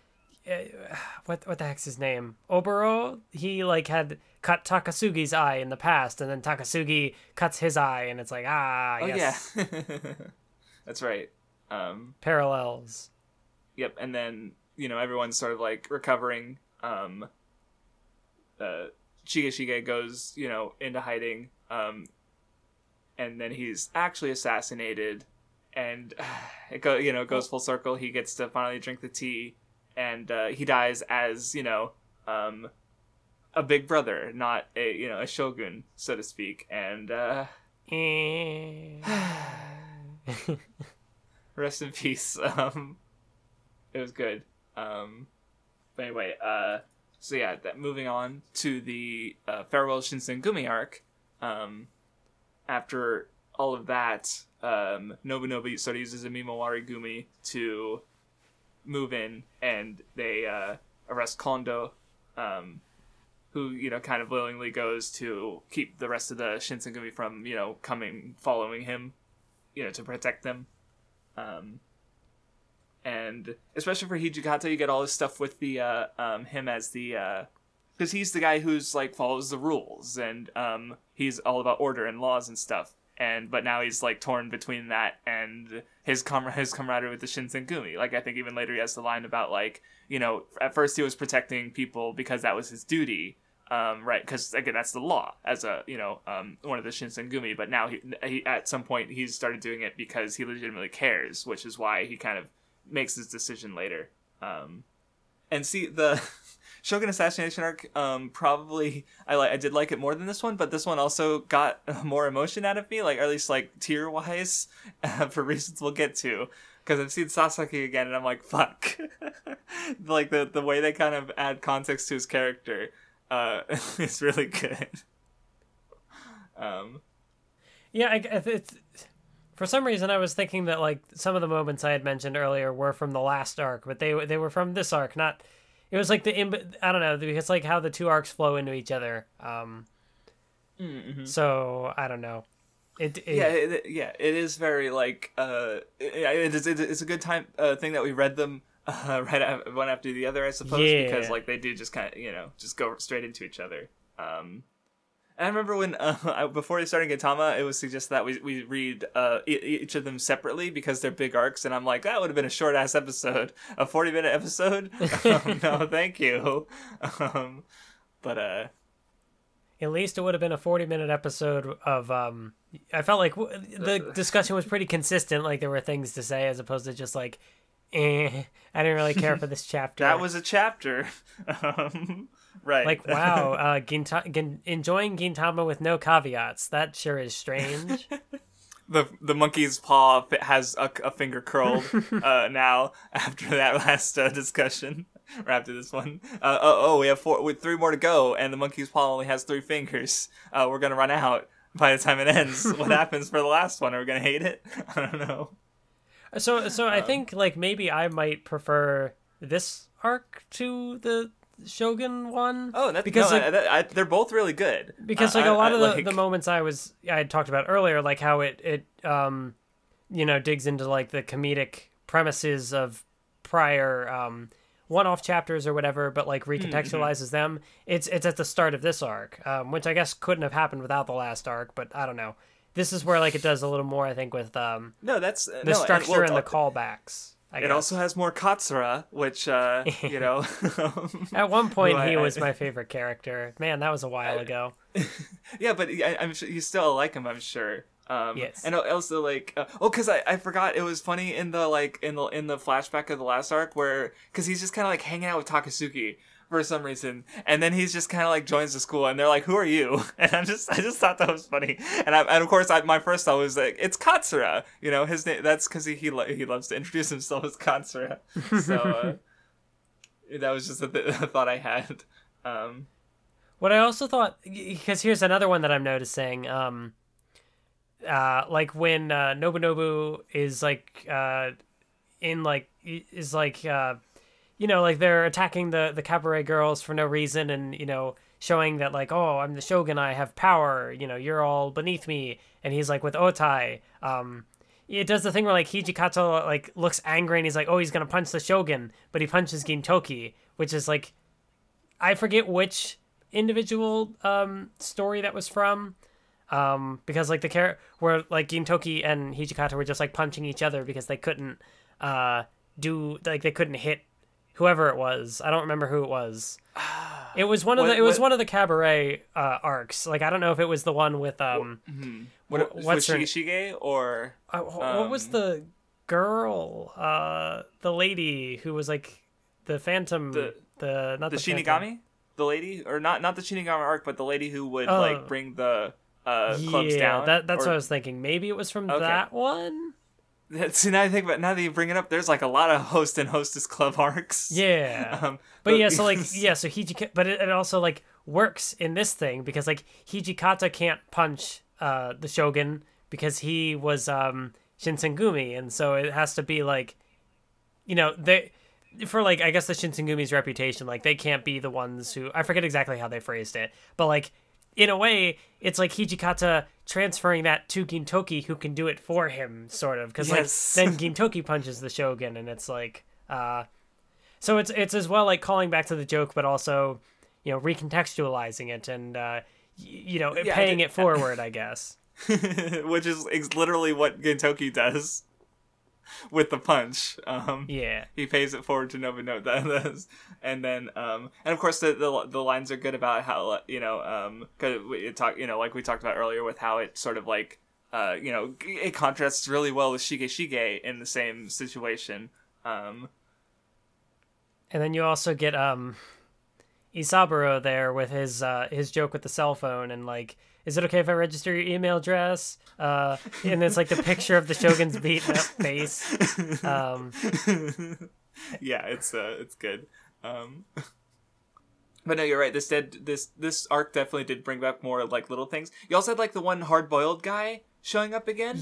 what what the heck's his name? Oboro he like had cut takasugi's eye in the past and then takasugi cuts his eye and it's like ah oh yes. yeah. That's right. Um parallels. Yep, and then you know everyone's sort of like recovering. Um, uh, Shigeshige goes you know into hiding, um, and then he's actually assassinated, and it go you know it goes full circle. He gets to finally drink the tea, and uh, he dies as you know um, a big brother, not a you know a shogun, so to speak. And uh, rest in peace. Um, it was good. Um, but anyway, uh, so yeah, that moving on to the uh, farewell Shinsengumi arc. Um, after all of that, um, Nobunobu sort of uses a Mimawari Gumi to move in, and they uh, arrest Kondo, um, who you know kind of willingly goes to keep the rest of the Shinsengumi from you know coming following him, you know to protect them. Um, and especially for Hijikata, you get all this stuff with the uh, um, him as the because he's the guy who's like follows the rules and um, he's all about order and laws and stuff. And but now he's like torn between that and his com- his camaraderie with the Shinsengumi. Like I think even later he has the line about like you know at first he was protecting people because that was his duty, um, right? Because again that's the law as a you know um, one of the Shinsengumi. But now he, he at some point he's started doing it because he legitimately cares, which is why he kind of makes his decision later. Um, and see the Shogun Assassination arc, um, probably I like I did like it more than this one, but this one also got more emotion out of me, like or at least like tier wise, for reasons we'll get to. Because I've seen Sasaki again, and I'm like, fuck. like the the way they kind of add context to his character uh, is really good. Um, yeah, I, it's for some reason I was thinking that like some of the moments I had mentioned earlier were from the last arc, but they they were from this arc, not it was like the I don't know because like how the two arcs flow into each other. Um, mm-hmm. So I don't know. It, it yeah it, yeah it is very like uh it is it's a good time uh, thing that we read them uh, right after, one after the other I suppose yeah. because like they do just kind of you know just go straight into each other. Um, I remember when uh, before started Gintama, it was suggested that we we read uh, each of them separately because they're big arcs, and I'm like, that would have been a short ass episode, a 40 minute episode. um, no, thank you. Um, but uh, at least it would have been a 40 minute episode of. Um, I felt like w- the discussion was pretty consistent. Like there were things to say as opposed to just like, eh, I didn't really care for this chapter. that was a chapter. Right. Like, wow, uh, Ginta- Gin- enjoying Gintama with no caveats. That sure is strange. the the monkey's paw has a, a finger curled uh, now after that last uh, discussion or after this one. Uh, oh, oh, we have four, with three more to go, and the monkey's paw only has three fingers. Uh, we're gonna run out by the time it ends. what happens for the last one? Are we gonna hate it? I don't know. So, so um, I think like maybe I might prefer this arc to the Shogun one. Oh, that's because no, like, I, I, they're both really good. Because like a lot of the, like... the moments I was I had talked about earlier, like how it it um you know digs into like the comedic premises of prior um one-off chapters or whatever, but like mm-hmm. recontextualizes mm-hmm. them. It's it's at the start of this arc, um, which I guess couldn't have happened without the last arc, but I don't know. This is where like it does a little more, I think, with um no, that's the no, structure and, well, and the callbacks. I it guess. also has more Katsura, which uh, you know. At one point, he I, was my favorite character. Man, that was a while I, ago. yeah, but I, am sure you still like him. I'm sure. Um, yes. And also like uh, oh, because I, I forgot it was funny in the like in the in the flashback of the last arc where because he's just kind of like hanging out with Takasugi for some reason. And then he's just kind of like joins the school, and they're like, "Who are you?" And I just I just thought that was funny. And I, and of course, I, my first thought was like, "It's Katsura." You know, his name. That's because he he he loves to introduce himself as Katsura. So uh, that was just a, th- a thought I had. Um, what I also thought, because here's another one that I'm noticing. Um, uh, like when uh, Nobunobu is like uh, in like is like uh, you know, like they're attacking the the cabaret girls for no reason, and you know, showing that like, oh, I'm the shogun, I have power. You know, you're all beneath me. And he's like with Otae. Um, it does the thing where like Hijikata like looks angry and he's like, oh, he's gonna punch the shogun, but he punches Gintoki, which is like, I forget which individual um story that was from. Um, because like the character where like Gintoki and Hijikata were just like punching each other because they couldn't uh do like they couldn't hit whoever it was. I don't remember who it was. It was one of what, the it was what, one of the cabaret uh, arcs. Like I don't know if it was the one with um mm-hmm. what, what's her Shige or uh, what was um, the girl uh the lady who was like the phantom the, the not the, the Shinigami the lady or not not the Shinigami arc but the lady who would like bring the uh clubs yeah, down. That that's or... what I was thinking. Maybe it was from okay. that one. See now I think about now that you bring it up, there's like a lot of host and hostess club arcs. Yeah, um, but, but, yeah, so like yeah, so Hijikata, but it, it, also like works in this thing because like Hijikata can't punch uh the shogun because he was um Shinsengumi, and so it has to be like, you know, they for like I guess the Shinsengumi's reputation, like they can't be the ones who I forget exactly how they phrased it, but like in a way, it's like Hijikata transferring that to Gintoki, who can do it for him, sort of, because Yes. like then Gintoki punches the Shogun, and it's like, uh, so it's it's as well like calling back to the joke, but also, you know, recontextualizing it and uh, y- you know, Yeah, paying it forward, I guess. which is literally what Gintoki does with the punch. Um, Yeah. he pays it forward to does, and then um, and of course the, the the lines are good about how you know um, cause we talk you know like we talked about earlier with how it sort of like uh, you know it contrasts really well with Shige Shige in the same situation. Um, And then you also get um Isaburo there with his uh his joke with the cell phone and like is it okay if I register your email address? Uh and it's like the picture of the Shogun's beaten up face. Um yeah, it's uh, it's good. Um, but no, you're right. This did this this arc definitely did bring back more like little things. You also had like the one hard boiled guy showing up again.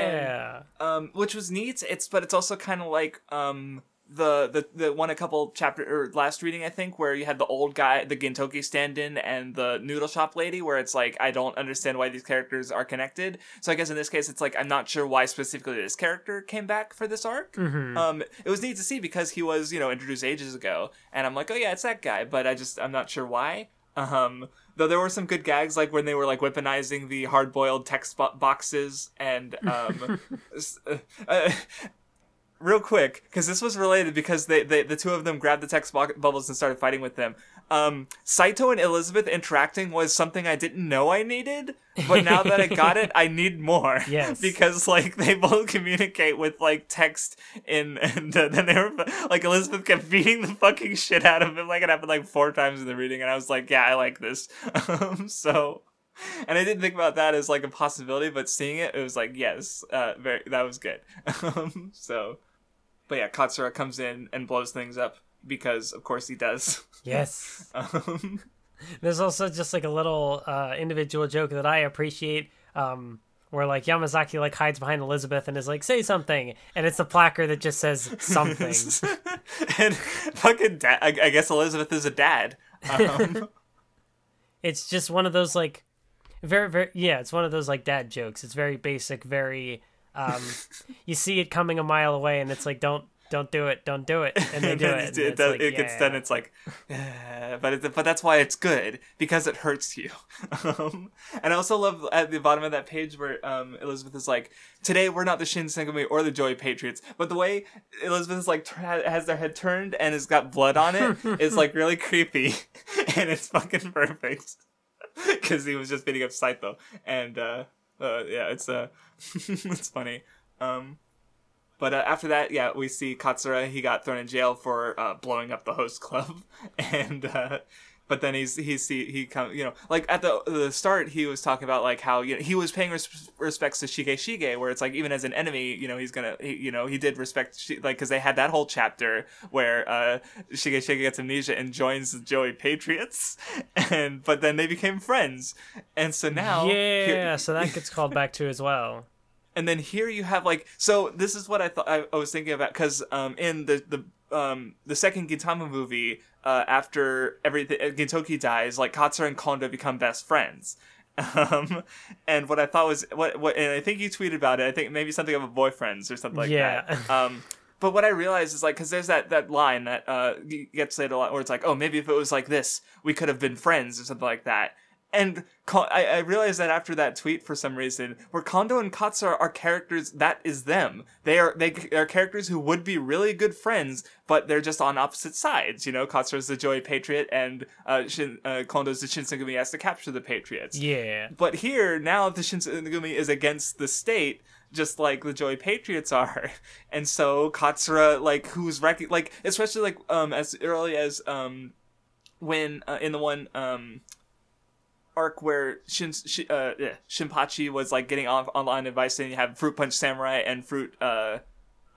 yeah. um, which was neat. It's but it's also kind of like um the the the one a couple chapter or last reading I think where you had the old guy, the Gintoki stand-in, and the noodle shop lady, where it's like I don't understand why these characters are connected. So I guess in this case, it's like I'm not sure why specifically this character came back for this arc. Um, it was neat to see because he was you know introduced ages ago, and I'm like, oh yeah, it's that guy, but I just I'm not sure why. Um, though there were some good gags, like when they were like weaponizing the hard-boiled text bo- boxes, and um, uh, uh, real quick, because this was related because they, they the two of them grabbed the text bu- bubbles and started fighting with them. Um, Saito and Elizabeth interacting was something I didn't know I needed, but now that I got it, I need more. Yes. because like they both communicate with like text in, and uh, then they were like Elizabeth kept beating the fucking shit out of him. Like it happened like four times in the reading, and I was like, yeah, I like this. um, so. And I didn't think about that as like a possibility, but seeing it, it was like, yes, uh, very, that was good. Um, so, but yeah, Katsura comes in and blows things up because, of course, he does. Yes. Um, There's also just like a little uh individual joke that I appreciate. Um where like Yamazaki like hides behind Elizabeth and is like, say something and it's a placard that just says something. and fucking dad. I, I guess Elizabeth is a dad. Um, it's just one of those like very very yeah it's one of those like dad jokes it's very basic very um you see it coming a mile away and it's like don't don't do it don't do it and they do then it it, it, does, like, it gets yeah. done. It's like, eh, but it, but that's why it's good because it hurts you. Um, and I also love at the bottom of that page where um, Elizabeth is like, "Today we're not the Shinsengumi or the Joy Patriots," but the way Elizabeth is like has their head turned and has got blood on it is like really creepy, and it's fucking perfect because he was just beating up Saito, and uh, uh, yeah, it's uh, it's funny. Um, but uh, after that, yeah, we see Katsura. He got thrown in jail for uh, blowing up the host club, and uh, but then he's he's he he come you know like at the the start he was talking about like how you know he was paying res- respects to Shige Shige where it's like even as an enemy you know he's gonna he, you know he did respect Shi- like because they had that whole chapter where uh, Shige Shige gets amnesia and joins the Joey Patriots, and but then they became friends, and so now here- yeah so that gets called back to as well. And then here you have like so this is what I thought I, I was thinking about because um in the the um the second Gintama movie uh after everything uh, Gintoki dies like Katsura and Kondo become best friends. Um, and what I thought was what what and I think you tweeted about it. I think maybe something about boyfriends or something like Yeah. that. Um, but what I realized is like because there's that that line that uh gets said a lot where it's like oh maybe if it was like this we could have been friends or something like that. And I, I realized that after that tweet for some reason, where Kondo and Katsura are characters that is them. They are they are characters who would be really good friends, but they're just on opposite sides. You know, Katsura's the Joy Patriot, and uh, Shin, uh, Kondo's the Shinsengumi has to capture the Patriots. yeah But here, now the Shinsengumi is against the state, just like the Joy Patriots are. And so Katsura, like, who's rec- like, especially like um as early as um when uh, in the one um arc where Shin, uh, yeah, Shinpachi was like getting on- online advice saying you have Fruit Punch Samurai and Fruit uh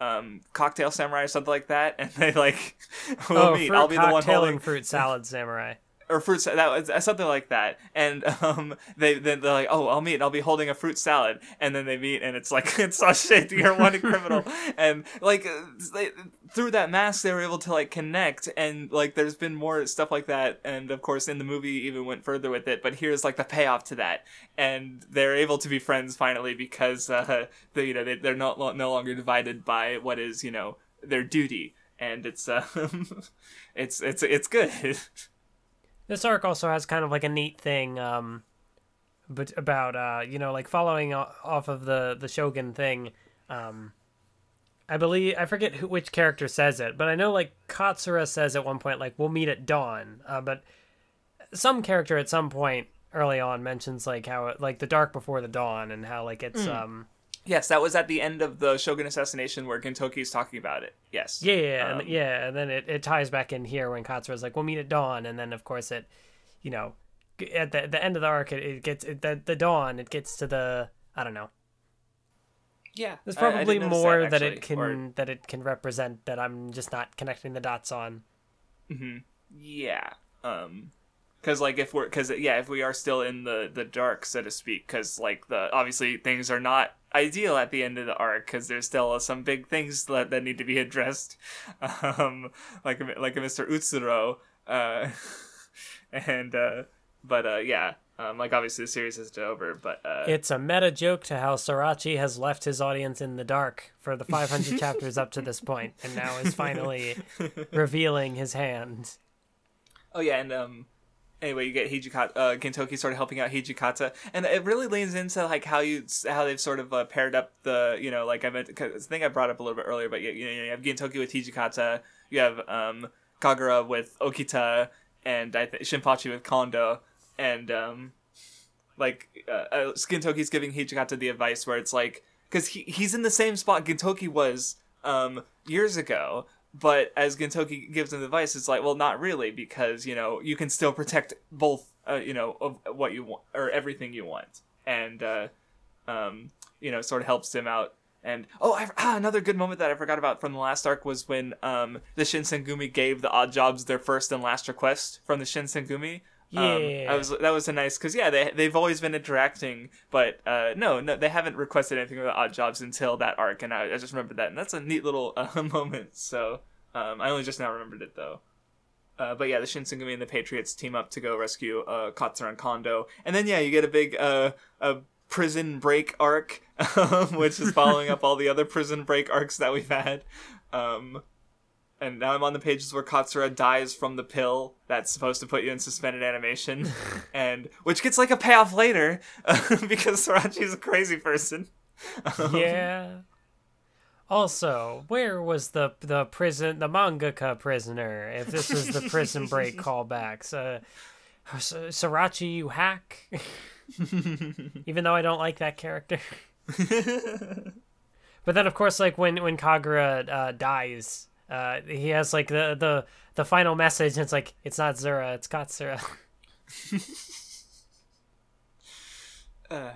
um Cocktail Samurai or something like that, and they like will oh meet. I'll be the one holding fruit salad samurai or fruit that was something like that. And um they then they're like oh i'll meet i'll be holding a fruit salad. And then they meet and it's like it's shit you're one criminal. And like uh, they, through that mask they were able to like connect and like there's been more stuff like that. And of course in the movie even went further with it but here's like the payoff to that. And they're able to be friends finally because uh they you know they, they're not no longer divided by what is you know their duty. And it's um it's it's it's good This arc also has kind of like a neat thing, um, but about uh, you know, like following off of the the Shogun thing. Um, I believe I forget who, which character says it, but I know like Katsura says at one point like we'll meet at dawn. Uh, but some character at some point early on mentions like how it, like the dark before the dawn and how like it's um Yes, that was at the end of the Shogun assassination where Gintoki's talking about it. Yes. Yeah, yeah, Um, and, yeah, and then it, it ties back in here when Katsura's like, "We'll meet at dawn," and then of course it, you know, at the the end of the arc, it, it gets it, the the dawn. It gets to the I don't know. Yeah. There's I- I probably didn't notice more that, it can or- that it can represent that I'm just not connecting the dots on. Hmm. yeah. Um cuz like if we're cuz yeah, if we are still in the the dark so to speak cuz like the obviously things are not ideal at the end of the arc cuz there's still some big things that, that need to be addressed. Um like a- like a Mr. Utsuro uh and uh but uh yeah. Um, like obviously the series isn't over, but uh, It's a meta joke to how Sorachi has left his audience in the dark for the 500 chapters up to this point, and now is finally revealing his hand. Oh yeah, and um, anyway, you get Hijikata, uh, Gintoki sort of helping out Hijikata, and it really leans into like how you how they've sort of uh, paired up the you know like I meant I think I brought up a little bit earlier, but you, you know you have Gintoki with Hijikata, you have um Kagura with Okita, and I think Shinpachi with Kondo, and um like uh, uh, giving Hijikata the advice where it's like because he he's in the same spot Gintoki was um years ago. But as Gintoki gives him advice, it's like, well, not really, because you know you can still protect both, uh, you know, of what you want or everything you want, and uh, um, you know, sort of helps him out. And oh, I, ah, another good moment that I forgot about from the last arc was when um, the Shinsengumi gave the Odd Jobs their first and last request from the Shinsengumi. Um, Yeah. I was that was a nice because yeah they they've always been interacting but uh, no no they haven't requested anything about odd jobs until that arc and I, I just remembered that and that's a neat little uh, moment so um, I only just now remembered it though uh, but yeah the Shinsengumi and the Patriots team up to go rescue uh, Katsura and Kondo and then yeah you get a big uh, a prison break arc um, which is following up all the other prison break arcs that we've had um, and now I'm on the pages where Katsura dies from the pill that's supposed to put you in suspended animation, and which gets like a payoff later because Sorachi's a crazy person. Yeah. Also, where was the the prison the mangaka prisoner? If this is the prison break callbacks, uh, S- Sriracha, you hack. Even though I don't like that character. but then, of course, like when when Kagura uh, dies, uh, he has like the the the final message. And it's like it's not Zura, it's Katsura. Uh,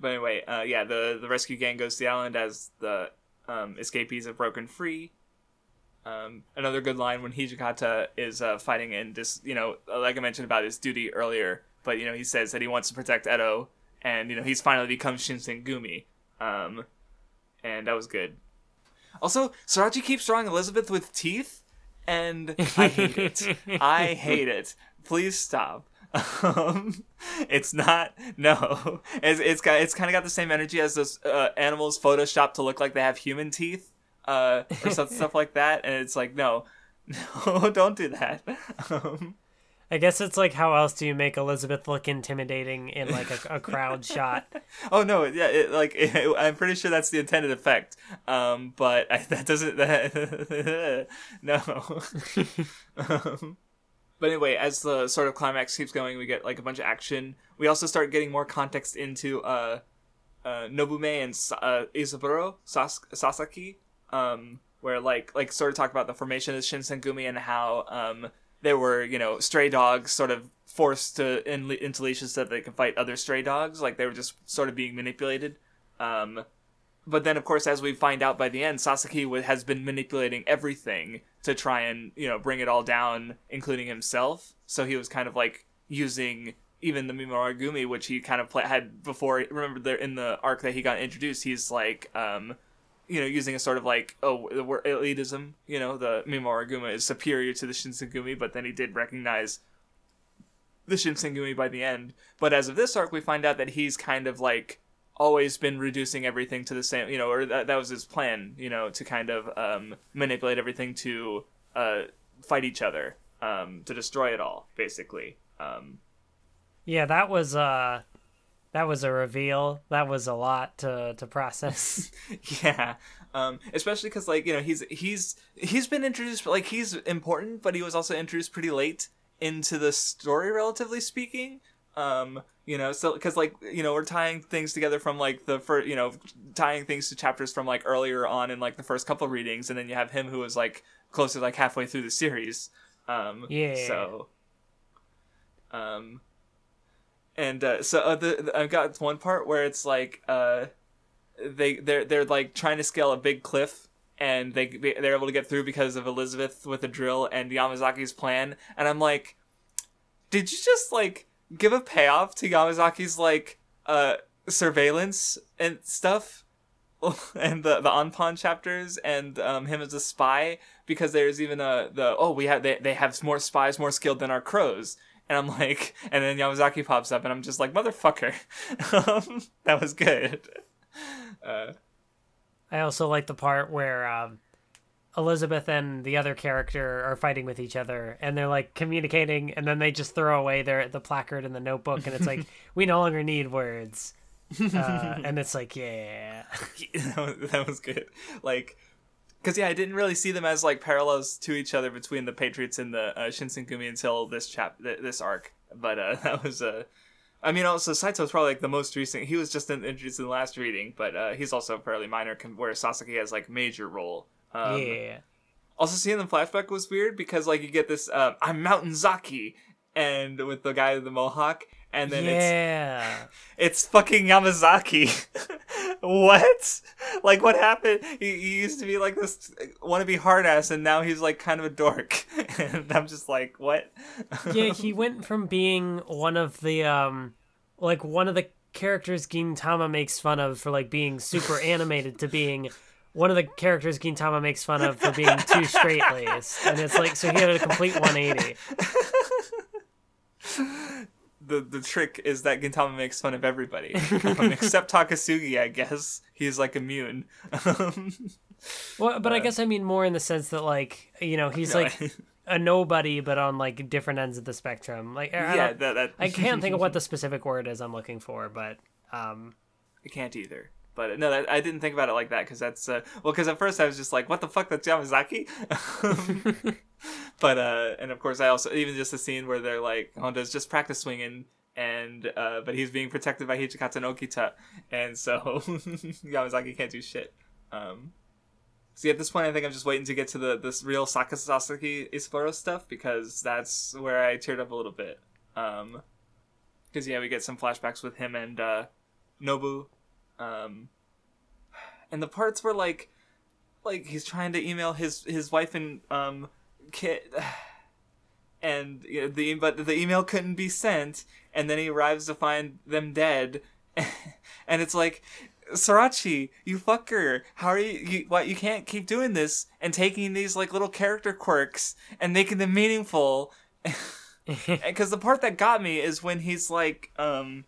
but anyway, uh, yeah, the the rescue gang goes to the island as the um, escapees have broken free. Um, another good line when Hijikata is uh, fighting in this, you know, like I mentioned about his duty earlier, but you know he says that he wants to protect Edo, and you know he's finally become Shinsengumi, um, and that was good. Also, Sorachi keeps drawing Elizabeth with teeth, and I hate it. I hate it. Please stop. Um, it's not no. It's it's got it's kind of got the same energy as those uh, animals photoshopped to look like they have human teeth, uh, or stuff stuff like that. And it's like no, no, don't do that. Um, I guess it's like how else do you make Elizabeth look intimidating in like a, a crowd shot? oh no, yeah, it, like it, I'm pretty sure that's the intended effect. Um, but I, that doesn't. That, no. um, but anyway, as the sort of climax keeps going, we get like a bunch of action. We also start getting more context into uh, uh, Nobume and uh, Isaburo Sas- Sasaki, um, where like like sort of talk about the formation of Shinsengumi and how um, there were you know stray dogs sort of forced to in, into leashes so that they could fight other stray dogs. Like they were just sort of being manipulated. Um, but then of course as we find out by the end sasaki has been manipulating everything to try and you know bring it all down including himself so he was kind of like using even the mimawarigumi which he kind of play- had before remember there in the arc that he got introduced he's like um you know using a sort of like oh the word elitism you know the mimawarigumi is superior to the shinsengumi but then he did recognize the shinsengumi by the end but as of this arc we find out that he's kind of like always been reducing everything to the same, you know, or that, that was his plan, you know, to kind of um, manipulate everything to uh, fight each other, um, to destroy it all, basically. Um, Yeah, that was uh that was a reveal. That was a lot to to process. yeah, um, especially because like you know he's he's he's been introduced like he's important, but he was also introduced pretty late into the story, relatively speaking. Um, you know, so because like you know we're tying things together from like the first, you know, tying things to chapters from like earlier on in like the first couple readings, and then you have him who was like close to, like halfway through the series. Um, Yeah. So, um, and uh, so uh, the, I've got one part where it's like uh, they they're they're like trying to scale a big cliff. And they they're able to get through because of Elizabeth with a drill and Yamazaki's plan. And I'm like, did you just like give a payoff to Yamazaki's like uh surveillance and stuff and the the Anpan chapters and um him as a spy because there's even a the oh we have they, they have more spies more skilled than our crows and I'm like and then Yamazaki pops up and I'm just like motherfucker. That was good. Uh I also like the part where um, Elizabeth and the other character are fighting with each other, and they're like communicating, and then they just throw away their the placard and the notebook, and it's like we no longer need words, uh, and it's like yeah, that was good. Like, because yeah, I didn't really see them as like parallels to each other between the Patriots and the uh, Shinsengumi until this chap, th- this arc. But uh, that was Uh, I mean, also Saito Saito's probably like the most recent. He was just in, introduced in the last reading, but uh, he's also fairly minor. Where Sasaki has like major role. Um, yeah. Also, seeing the flashback was weird because like you get this um, I'm Mountain Zaki, and with the guy with the mohawk, and then it's yeah. it's fucking Yamazaki. what? Like, what happened? He, he used to be like this wannabe hard ass, and now he's like kind of a dork. and I'm just like, what? yeah, he went from being one of the um like one of the characters Gintama makes fun of for like being super animated to being one of the characters Gintama makes fun of for being too straight laced. And it's like so he had a complete 180. The the trick is that Gintama makes fun of everybody, um, except Takasugi. I guess he's like immune. Um, Well, but I guess I mean more in the sense that like, you know, he's no, like a nobody but on like different ends of the spectrum. Like I, yeah, that, that I can't think of what the specific word is I'm looking for, but um I can't either. But no, that, I didn't think about it like that because that's uh, well. Because at first I was just like, "What the fuck? That's Yamazaki." but uh, and of course I also even just the scene where they're like, Honda's just practice swinging, and uh, but he's being protected by Hijikata and Okita, and so Yamazaki can't do shit. Um, see, at this point, I think I'm just waiting to get to the this real Saka Sasaki Isaburo stuff because that's where I teared up a little bit. Um, because yeah, we get some flashbacks with him and uh, Nobu um and the parts where like like he's trying to email his his wife and um kid and you know, the but the email couldn't be sent and then he arrives to find them dead and it's like Sorachi, you fucker! How are you? you what? You can't keep doing this and taking these like little character quirks and making them meaningful. Because the part that got me is when he's like, um,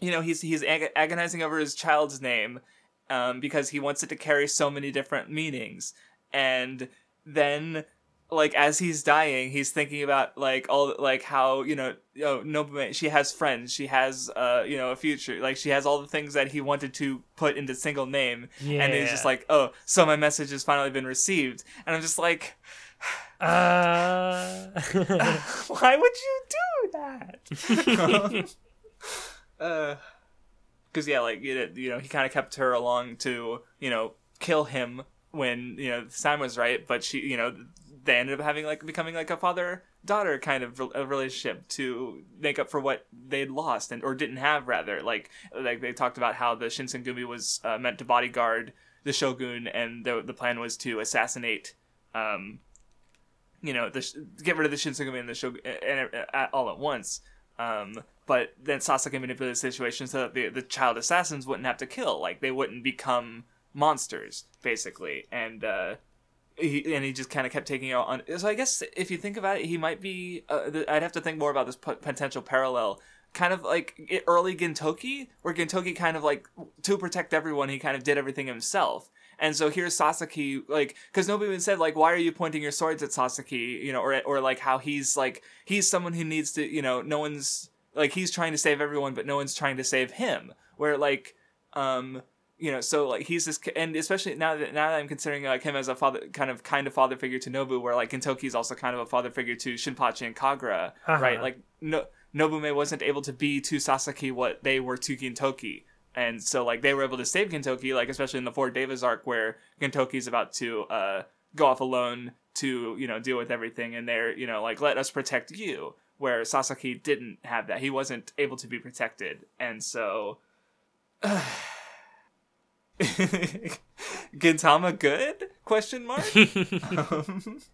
you know, he's he's ag- agonizing over his child's name, um, because he wants it to carry so many different meanings, and then like as he's dying, he's thinking about like all like how you know, oh no, she has friends, she has uh you know a future, like she has all the things that he wanted to put into single name, yeah. and he's just like, oh, so my message has finally been received, and I'm just like, uh why would you do that? uh, because yeah, like you know, he kind of kept her along to you know kill him when you know the time was right, but she, you know, they ended up having like becoming like a father daughter kind of a relationship to make up for what they'd lost and or didn't have rather. Like like they talked about how the Shinsengumi was uh, meant to bodyguard the shogun, and the the plan was to assassinate. Um, you know, the get rid of the Shinsengumi and the shogun and, and, all at once. Um, but then Sasaki manipulated the situation so that the, the child assassins wouldn't have to kill, like they wouldn't become monsters, basically. And uh, he and he just kind of kept taking out on. So I guess if you think about it, he might be. Uh, I'd have to think more about this p- potential parallel. Kind of like early Gintoki, where Gintoki kind of like to protect everyone, he kind of did everything himself. And so here's Sasaki, like, because nobody even said like, why are you pointing your swords at Sasaki, you know, or or like how he's like he's someone who needs to, you know, no one's like he's trying to save everyone, but no one's trying to save him. Where like, um, you know, so like he's this, and especially now that now that I'm considering like him as a father, kind of kind of father figure to Nobu, where like is also kind of a father figure to Shinpachi and Kagura, uh-huh. right? Like no, Nobume wasn't able to be to Sasaki what they were to Gintoki, and so like they were able to save Gintoki, like especially in the Four Devas arc where Gintoki's about to uh, go off alone to you know deal with everything, and they're you know like let us protect you, where Sasaki didn't have that, he wasn't able to be protected, and so. Uh, Gintama good? Question mark. um.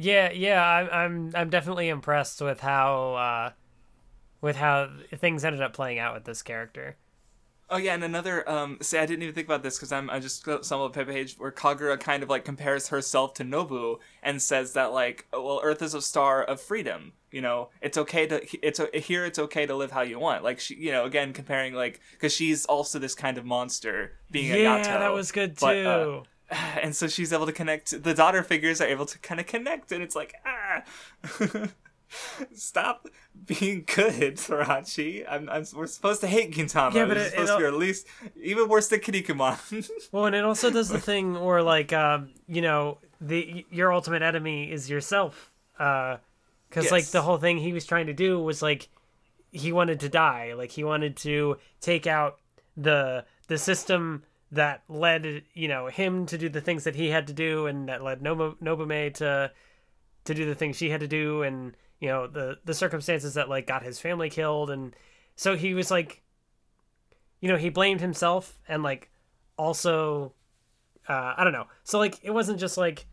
Yeah, yeah, I'm, I'm, I'm definitely impressed with how, uh, with how things ended up playing out with this character. Oh yeah, and another um say I didn't even think about this because I'm I just stumbled upon a page where Kagura kind of like compares herself to Nobu and says that like oh, well Earth is a star of freedom. You know, it's okay to it's here it's okay to live how you want. Like she, you know, again comparing like because she's also this kind of monster being yeah, a Yato. that was good too. But, uh, and so she's able to connect. The daughter figures are able to kind of connect, and it's like ah. Stop being good, Sorachi. I'm, I'm, we're supposed to hate Gintama. Yeah, but it's supposed it, to be at least even worse than Kinnikuman. well, and it also does the thing where, like, um, you know, the your ultimate enemy is yourself. Because, uh, yes. like, the whole thing he was trying to do was, like, he wanted to die. Like, he wanted to take out the the system that led, you know, him to do the things that he had to do and that led Nobu, Nobume to to do the things she had to do and you know the the circumstances that like got his family killed. And so he was like you know he blamed himself and like also uh, i don't know. So like it wasn't just like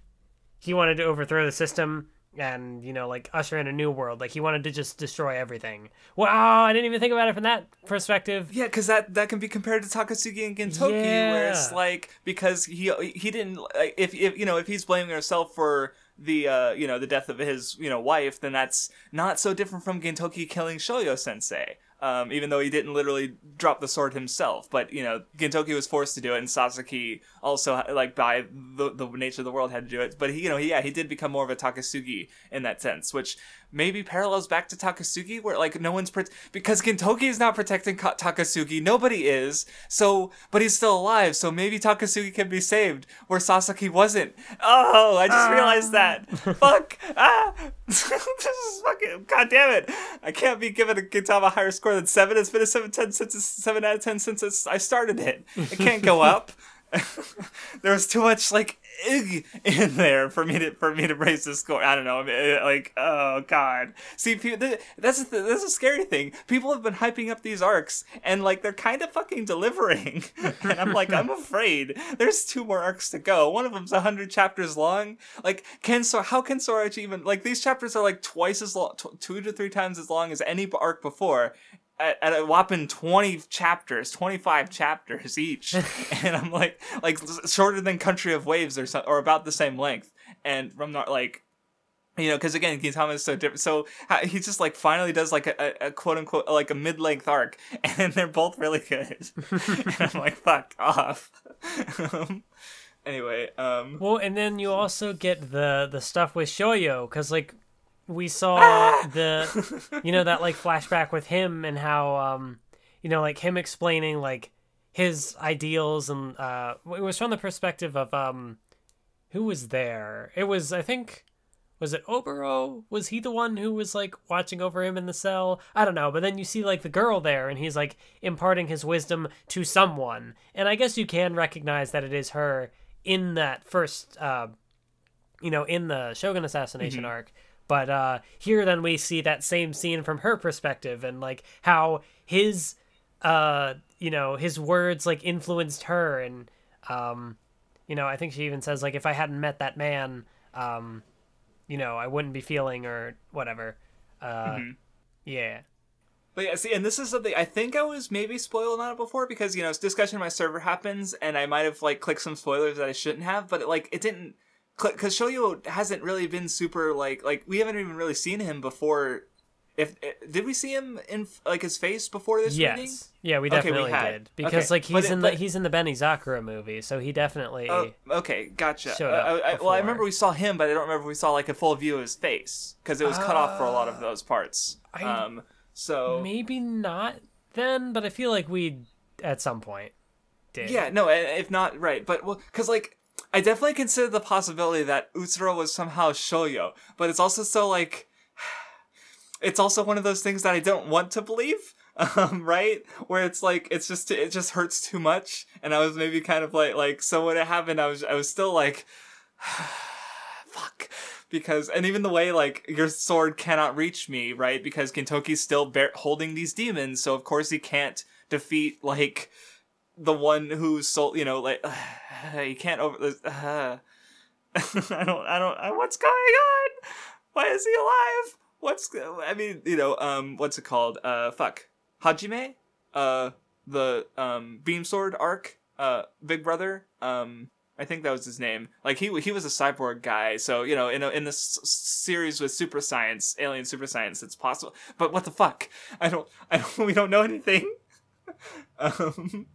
he wanted to overthrow the system and you know like usher in a new world. Like he wanted to just destroy everything. Wow i didn't even think about it from that perspective. Yeah because that that can be compared to takasugi and gintoki yeah. where it's like because he he didn't if, if you know if he's blaming himself for the uh, you know the death of his you know wife, then that's not so different from Gintoki killing Shoyo Sensei um, even though he didn't literally drop the sword himself. But you know, Gintoki was forced to do it, and Sasaki also, like by the, the nature of the world, had to do it. But he, you know, he, yeah, he did become more of a Takasugi in that sense, which maybe parallels back to Takasugi, where like no one's pro- because Gintoki is not protecting Ka- Takasugi, nobody is. So, but he's still alive, so maybe Takasugi can be saved, where Sasaki wasn't. Oh, I just realized that. Fuck. Ah, this is fucking. God damn it! I can't be given a Gintama higher score than seven. It's been a seven ten since it's seven out of ten since I started it. It can't go up. there was too much like ig in there for me to for me to raise the score. I don't know, eh, like oh god. See, people, that's that's a scary thing. People have been hyping up these arcs, and like they're kind of fucking delivering. and I'm like, I'm afraid. There's two more arcs to go. One of them's hundred chapters long. Like, can so how can Sorachi even like these chapters are like twice as long, t- two to three times as long as any arc before, at, at, a whopping 20 chapters 25 chapters each. And i'm like like shorter than country of waves or so, or about the same length. And i'm not like you know because again Gintama is so different. So he just like finally does like a, a, quote unquote like a mid-length arc. And they're both really good. And i'm like fuck off. Um, anyway um well and then you also get the the stuff with shoyo because like we saw ah! the you know that like flashback with him and how um you know like him explaining like his ideals and uh it was from the perspective of um who was there? It was i think was it Oboro? Was he the one who was like watching over him in the cell? I don't know but then you see like the girl there and he's like imparting his wisdom to someone. And i guess you can recognize that it is her in that first uh you know in the shogun assassination mm-hmm. arc But uh, here, then we see that same scene from her perspective, and like how his, uh, you know, his words like influenced her, and um, you know, I think she even says like, if I hadn't met that man, um, you know, I wouldn't be feeling or whatever. Uh, yeah. But yeah, see, and this is something I think I was maybe spoiled on it before because you know discussion on my server happens, and I might have like clicked some spoilers that I shouldn't have, but it, like it didn't because Shoyo hasn't really been super like like we haven't even really seen him before. If eh, did we see him in like his face before this Yes. reading? Yeah, we Okay, we definitely had. did because Okay, like he's it- in the but- he's in the Benizakura movie, so he definitely. Oh, okay, gotcha. Uh, I, I- well, I remember we saw him, but I don't remember if we saw like a full view of his face because it was cut off for a lot of those parts. I- um, so Maybe not then, but I feel like we at some point did. Yeah, no, if not, right. But, well, because, like, I definitely consider the possibility that Utsuro was somehow Shoyo, but it's also so, like, it's also one of those things that I don't want to believe, um, right? Where it's like, it's just, it just hurts too much, and I was maybe kind of like, like, so when it happened, I was, I was still like, fuck. Because, and even the way, like, your sword cannot reach me, right? Because Gintoki's still bear- holding these demons, so of course he can't defeat, like, the one who's sold, you know, like you can't over. Uh, I don't, I don't. Uh, what's going on? Why is he alive? What's? I mean, you know, um, what's it called? Uh, fuck, Hajime, uh, the um beam sword arc, uh, Big Brother, um. I think that was his name. Like he he was a cyborg guy, so you know in a, in this series with super science, alien super science, it's possible. But what the fuck? I don't I don't we don't know anything. um,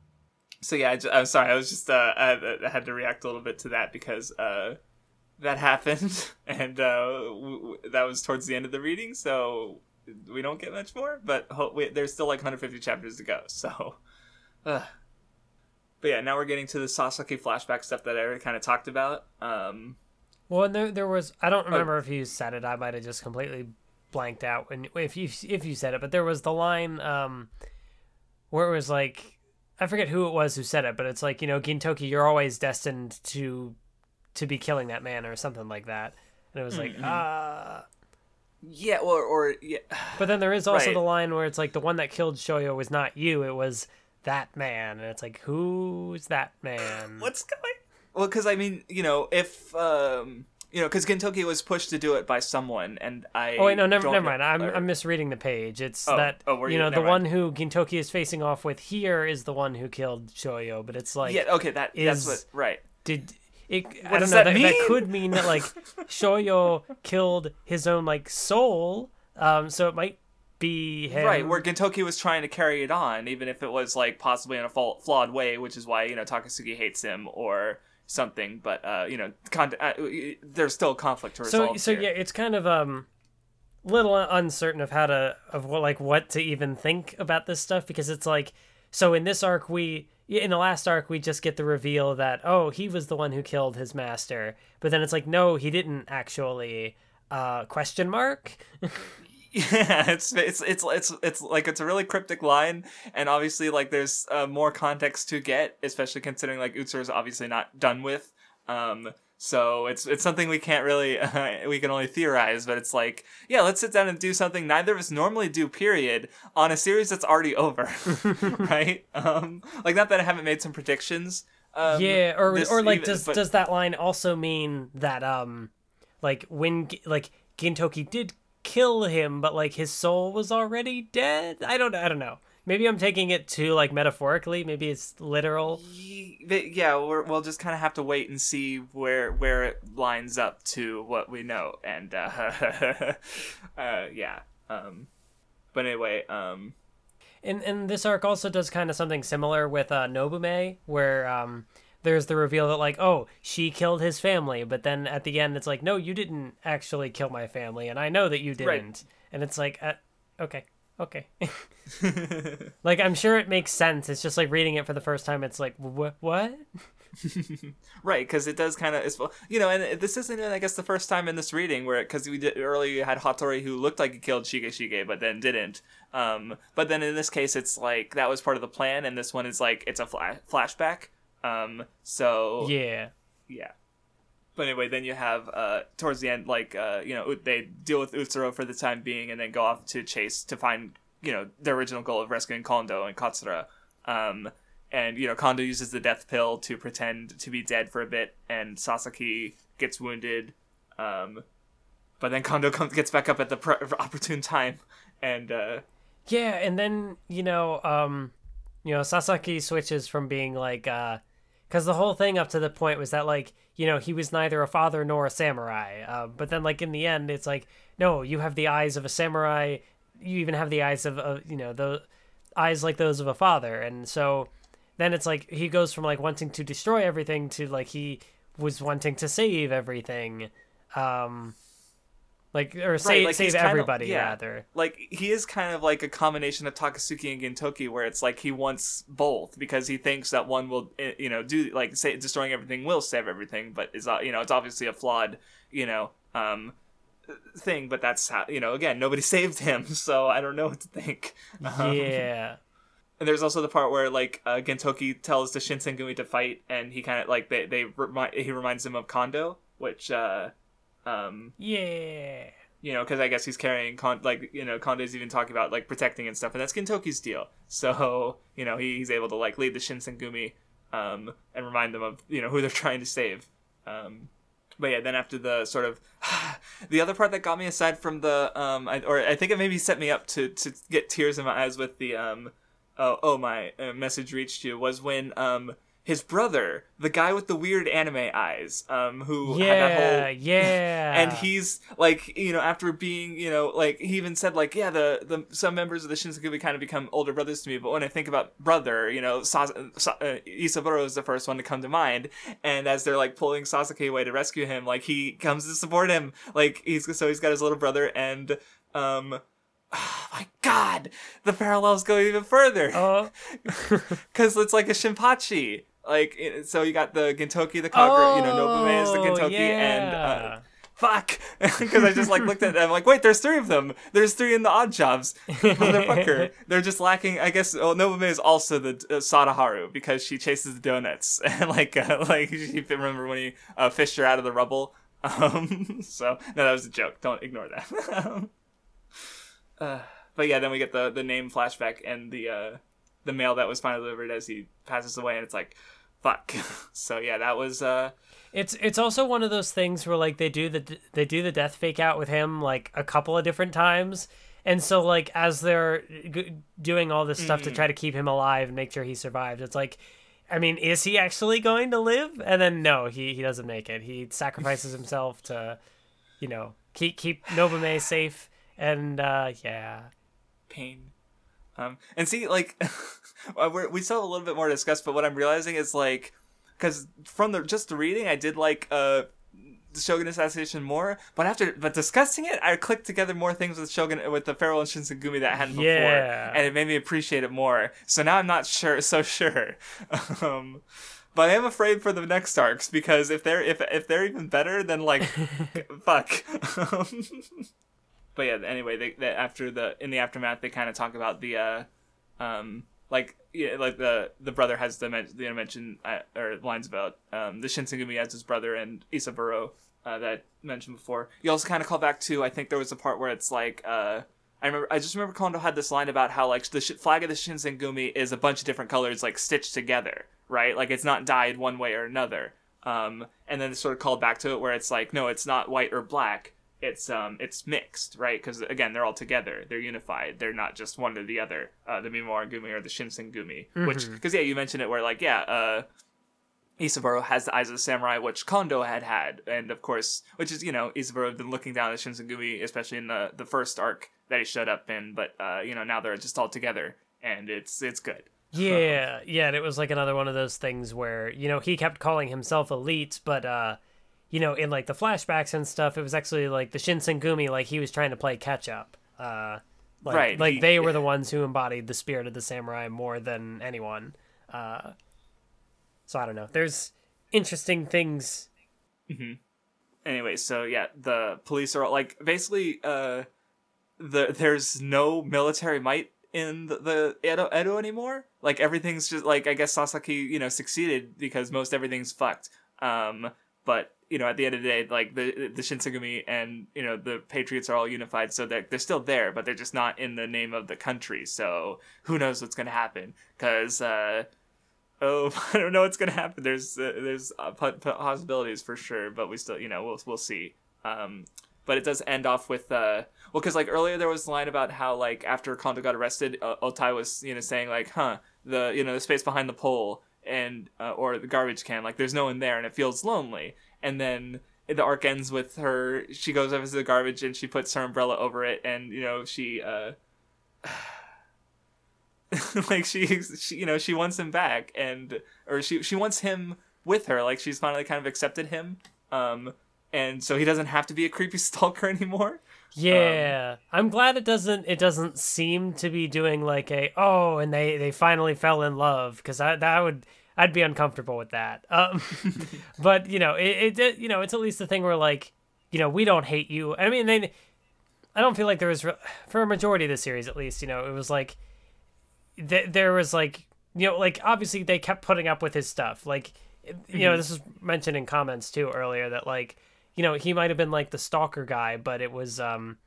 so yeah, I I'm sorry. I was just uh, I, I had to react a little bit to that because uh, that happened, and uh, w- w- that was towards the end of the reading. So we don't get much more, but ho- we, there's still like 150 chapters to go. So, uh. but yeah, now we're getting to the Sasaki flashback stuff that I already kind of talked about. Um, Well, and there there was I Oh. don't remember if you said it. I might have just completely blanked out when if you if you said it. But there was the line um where it was like I forget who it was who said it, but it's like you know Gintoki, you're always destined to to be killing that man or something like that. And it was like Mm-hmm. ah. yeah, or or yeah, But then there is also Right. the line where it's like the one that killed Shoyo was not you, it was that man, and it's like who's that man? what's going? Well, because I mean, you know, if um, you know, because Gintoki was pushed to do it by someone, and I. Oh wait, no, never, never mind. I'm, I'm misreading the page. It's Oh, that oh, you you? know the Never one who Gintoki is facing off with here is the one who killed Shoyo, but it's like yeah, okay, that that's what right. did it? I What don't does know. that That, that could mean that like Shoyo killed his own like soul. Um, so it might be him. Right, where Gintoki was trying to carry it on, even if it was like possibly in a flawed way, which is why you know Takasugi hates him or something. But uh, you know, con- uh, there's still conflict to so so here. yeah, it's kind of um little uncertain of how to of what like what to even think about this stuff because it's like so in this arc we in the last arc we just get the reveal that oh he was the one who killed his master but then it's like no he didn't actually uh question mark Yeah, it's it's it's it's it's like it's a really cryptic line, and obviously like there's uh, more context to get, especially considering like Utsuro is obviously not done with. Um, so it's it's something we can't really uh, we can only theorize, but it's like yeah, let's sit down and do something neither of us normally do. Period on a series that's already over, right? Um, like not that I haven't made some predictions. Um, yeah or or like even- does but- does that line also mean that um like when like Gintoki did kill him but like his soul was already dead? I don't i don't know. Maybe i'm taking it too like metaphorically. Maybe it's literal. Yeah, we're, we'll just kind of have to wait and see where where it lines up to what we know, and uh, uh, yeah. Um, but anyway, um, and and this arc also does kind of something similar with uh nobume where um there's the reveal that like oh she killed his family but then at the end it's like no you didn't actually kill my family and i know that you didn't Right. and it's like uh, okay okay like i'm sure it makes sense it's just like reading it for the first time it's like what what right, because it does kind of, it's you know, and this isn't I guess the first time in this reading where because we did earlier you had Hattori who looked like he killed Shige Shige but then didn't. Um, but then in this case it's like that was part of the plan, and this one is like it's a fla- flashback. Um, so yeah yeah But anyway, then you have uh, towards the end, like uh, you know, they deal with Utsuro for the time being, and then go off to chase to find you know their original goal of rescuing Kondo and Katsura. Um, and you know, Kondo uses the death pill to pretend to be dead for a bit, and Sasaki gets wounded. Um, but then Kondo comes gets back up at the pr- opportune time, and uh, Yeah, and then you know, um, you know, Sasaki switches from being like, uh, because the whole thing up to the point was that like, you know, he was neither a father nor a samurai. Uh, but then like in the end, it's like, no, you have the eyes of a samurai. You even have the eyes of, of you know, the eyes like those of a father, and so then it's like he goes from like wanting to destroy everything to like he was wanting to save everything. Um, like or save like, save everybody yeah. rather. like he is kind of like a combination of Takasugi and Gintoki, where it's like he wants both because he thinks that one will, eh, you know, do like say destroying everything will save everything, but is uh, you know it's obviously a flawed, you know, um, thing. But that's how you know again nobody saved him, so I don't know what to think. Um, Yeah. And there's also the part where like uh, Gintoki tells the Shinsengumi to fight, and he kind of like they they remind he reminds him of Kondo, which uh, um, Yeah. you know, because I guess he's carrying Kon- like you know Kondo's even talking about like protecting and stuff, and that's Gintoki's deal. So you know he, he's able to like lead the Shinsengumi um, and remind them of you know who they're trying to save. Um, but yeah, then after the sort of the other part that got me aside from the um, I, or I think it maybe set me up to to get tears in my eyes with the um, oh oh my uh, message reached you was when um. His brother, the guy with the weird anime eyes, um, who had that Yeah, whole yeah. and he's like you know after being you know like he even said like yeah the the some members of the Shinsengumi kind of become older brothers to me but when I think about brother you know Sas- Sa- uh, Isaburo is the first one to come to mind and as they're like pulling Sasaki away to rescue him like he comes to support him like he's so he's got his little brother and um oh my god the parallels go even further. Oh, because it's like a Shinpachi like so you got the Gintoki the Kagura you know Nobume is the Oh, Gintoki and uh, fuck. Because i just like looked at them like wait there's three of them. There's three in the odd jobs. Motherfucker they're just lacking i guess oh nobume is also the uh, sadaharu because she chases the donuts. And like uh, like she remember when he uh, fished her out of the rubble? Um so no that was a joke. Don't ignore that. Uh, but yeah then we get the the name flashback and the uh the mail that was finally delivered as he passes away and it's like fuck so yeah that was uh it's it's also one of those things where like they do the they do the death fake out with him like a couple of different times, and so like as they're g- doing all this stuff Mm. to try to keep him alive and make sure he survives, it's like. I mean, is he actually going to live? And then no, he, he doesn't make it. He sacrifices himself to, you know, keep keep Nobume safe. And uh, yeah, pain. Um, and see, like, uh, we're, we still have a little bit more to discuss, but what I'm realizing is like, because from the just the reading, I did like uh, the Shogun Assassination more, but after but discussing it, I clicked together more things with Shogun with the Farewell Shinsengumi that I hadn't Yeah. before, and it made me appreciate it more. So now I'm not sure, so sure. um, but I am afraid for the next arcs because if they're if if they're even better, then like, fuck. But yeah, anyway, they, they after the in the aftermath, they kind of talk about the uh, um, like yeah, like the the brother has the the mention uh, or lines about um the Shinsengumi as his brother and Isaburo uh, that I mentioned before. You also kind of call back to I think there was a part where it's like uh. I remember. I just remember Kondo had this line about how like the sh- flag of the Shinsengumi is a bunch of different colors like stitched together, right? Like it's not dyed one way or another. Um, and then it sort of called back to it where it's like, no, it's not white or black. It's um, it's mixed, right? Because again, they're all together. They're unified. They're not just one or the other. Uh, the Mimawarigumi or the Shinsengumi. Which, because yeah, you mentioned it where like yeah, uh, Isaburo has the eyes of the samurai, which Kondo had had, and of course, which is you know Isaburo had been looking down at the Shinsengumi, especially in the the first arc that he showed up in. But uh, you know now they're just all together, and it's it's good. Yeah, yeah, and it was like another one of those things where, you know, he kept calling himself elite, but uh you know, in like the flashbacks and stuff, it was actually like the Shinsengumi like he was trying to play catch up. Uh like, Right, like he- they were the ones who embodied the spirit of the samurai more than anyone. Uh so I don't know. There's interesting things anyway, so yeah, the police are all, like basically uh the there's no military might in the, the Edo, Edo anymore. Like everything's just like I guess Sasaki, you know, succeeded because most everything's fucked. Um but you know, at the end of the day, like the the Shinsengumi and you know the Patriots are all unified, so they're they're still there, but they're just not in the name of the country. So who knows what's gonna happen? Because uh, oh, I don't know what's gonna happen. There's uh, there's uh, possibilities for sure, but we still you know we'll we'll see. Um, but it does end off with uh well because like earlier there was a line about how like after Kondo got arrested, uh, Otae was you know saying like huh the you know the space behind the pole and uh, or the garbage can like there's no one there and it feels lonely and then the arc ends with her she goes over to the garbage and she puts her umbrella over it and you know she uh like she, she you know she wants him back and or she she wants him with her like she's finally kind of accepted him um and so he doesn't have to be a creepy stalker anymore yeah, um, I'm glad it doesn't. It doesn't seem to be doing like a oh, and they they finally fell in love because that would I'd be uncomfortable with that. Um, but you know, it, it you know it's at least the thing where like you know we don't hate you. I mean, they I don't feel like there was for a majority of the series at least. You know, it was like th- there was like you know like obviously they kept putting up with his stuff. Like you mm-hmm. know this was mentioned in comments too earlier that like you know he might have been like the stalker guy, but it was um